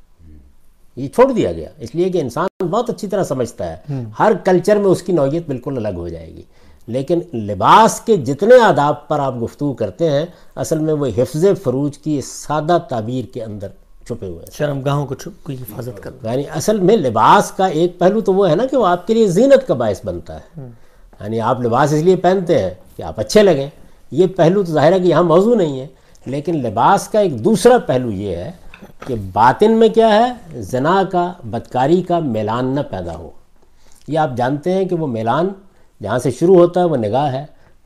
یہ چھوڑ دیا گیا۔ اس لیے کہ انسان بہت اچھی طرح سمجھتا ہے۔ ہر کلچر میں اس کی نوعیت بالکل الگ ہو جائے گی۔ لیکن لباس کے جتنے آداب پر آپ گفتگو کرتے ہیں اصل میں وہ حفظ فروج کی سادہ تعبیر کے اندر چھپے ہوئے ہیں۔ شرم گاہوں کو چھپ کی حفاظت کرنا۔ یعنی اصل میں لباس کا ایک پہلو تو وہ ہے نا کہ وہ آپ کے لیے زینت کا باعث بنتا ہے۔ یعنی آپ لباس اس لیے پہنتے ہیں کہ آپ اچھے لگیں۔ یہ پہلو تو ظاہر ہے کہ یہاں موضوع نہیں ہے۔ لیکن لباس کا ایک دوسرا پہلو یہ ہے کہ باطن میں کیا ہے؟ زنا کا بدکاری کا میلان نہ پیدا ہو۔ یہ آپ جانتے ہیں کہ وہ میلان جہاں سے شروع ہوتا ہے وہ نگاہ ہے۔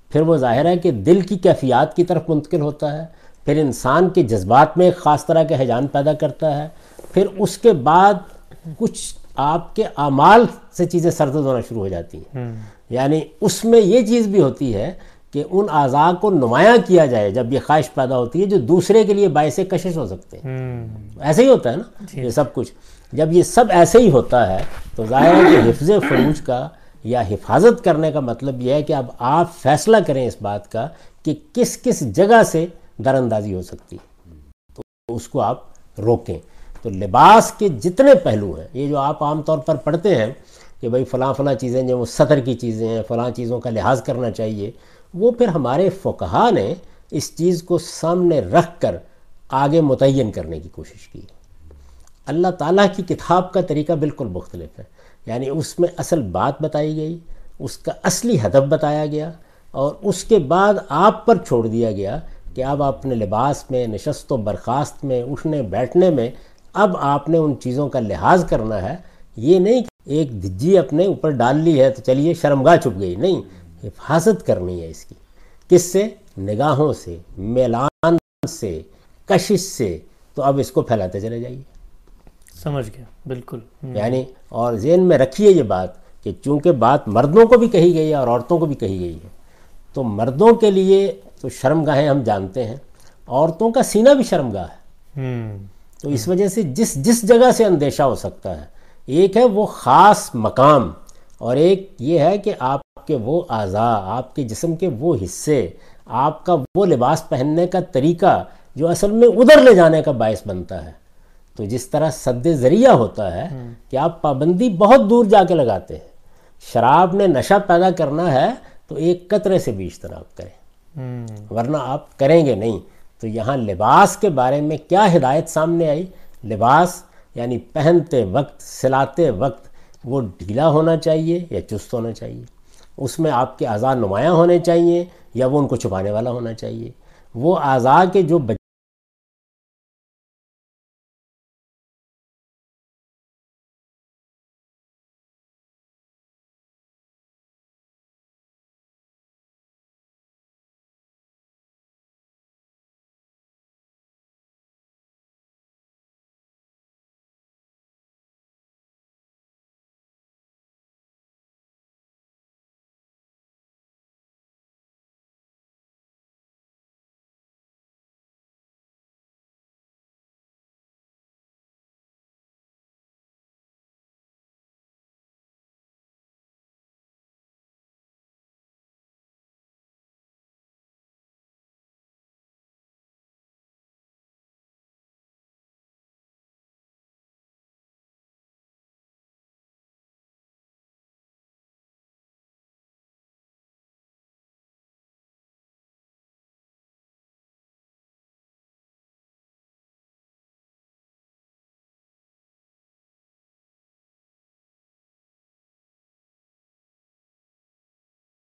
پھر وہ ظاہر ہے کہ دل کی کیفیات کی طرف منتقل ہوتا ہے۔ پھر انسان کے جذبات میں ایک خاص طرح کے حیجان پیدا کرتا ہے۔ پھر اس کے بعد کچھ آپ کے اعمال سے چیزیں سرد ہونا شروع ہو جاتی ہیں۔ یعنی اس میں یہ چیز بھی ہوتی ہے کہ ان اعضاء کو نمایاں کیا جائے جب یہ خواہش پیدا ہوتی ہے جو دوسرے کے لیے باعث کشش ہو سکتے ہیں۔ ایسے ہی ہوتا ہے نا جی۔ یہ سب کچھ۔ جب یہ سب ایسے ہی ہوتا ہے تو ظاہر ہے کہ حفظ فروج کا یا حفاظت کرنے کا مطلب یہ ہے کہ اب آپ فیصلہ کریں اس بات کا کہ کس کس جگہ سے در اندازی ہو سکتی ہے۔ تو اس کو آپ روکیں۔ تو لباس کے جتنے پہلو ہیں یہ جو آپ عام طور پر پڑھتے ہیں کہ بھئی فلاں فلاں چیزیں جو وہ سطر کی چیزیں ہیں فلاں چیزوں کا لحاظ کرنا چاہیے۔ وہ پھر ہمارے فقہا نے اس چیز کو سامنے رکھ کر آگے متعین کرنے کی کوشش کی۔ اللہ تعالیٰ کی کتاب کا طریقہ بالکل مختلف ہے۔ یعنی اس میں اصل بات بتائی گئی، اس کا اصلی ہدف بتایا گیا اور اس کے بعد آپ پر چھوڑ دیا گیا کہ اب اپنے لباس میں، نشست و برخاست میں، اٹھنے، بیٹھنے میں اب آپ نے ان چیزوں کا لحاظ کرنا ہے۔ یہ نہیں کہ ایک دھجی اپنے اوپر ڈال لی ہے تو چلیے شرمگاہ چھپ گئی۔ نہیں حفاظت کرنی ہے اس کی۔ کس سے؟ نگاہوں سے میلان سے کشش سے۔ تو اب اس کو پھیلاتے چلے جائیے۔ سمجھ گیا بالکل۔ یعنی اور ذہن میں رکھیے یہ بات کہ چونکہ بات مردوں کو بھی کہی گئی ہے اور عورتوں کو بھی کہی گئی ہے تو مردوں کے لیے تو شرم گاہیں ہم جانتے ہیں عورتوں کا سینہ بھی شرم گاہ ہے تو اس وجہ سے جس جس جگہ سے اندیشہ ہو سکتا ہے ایک ہے وہ خاص مقام اور ایک یہ ہے کہ آپ کے وہ اعضاء آپ کے جسم کے وہ حصے آپ کا وہ لباس پہننے کا طریقہ جو اصل میں ادھر لے جانے کا باعث بنتا ہے۔ تو جس طرح صد ذریعہ ہوتا ہے کہ آپ پابندی بہت دور جا کے لگاتے ہیں۔ شراب نے نشہ پیدا کرنا ہے تو ایک قطرے سے بھی اجتناب کریں۔ ورنہ آپ کریں گے نہیں۔ تو یہاں لباس کے بارے میں کیا ہدایت سامنے آئی؟ لباس یعنی پہنتے وقت سلاتے وقت وہ ڈھیلا ہونا چاہیے یا چست ہونا چاہیے؟ اس میں آپ کے اعضاء نمایاں ہونے چاہیے یا وہ ان کو چھپانے والا ہونا چاہیے۔ وہ اعضاء کے جو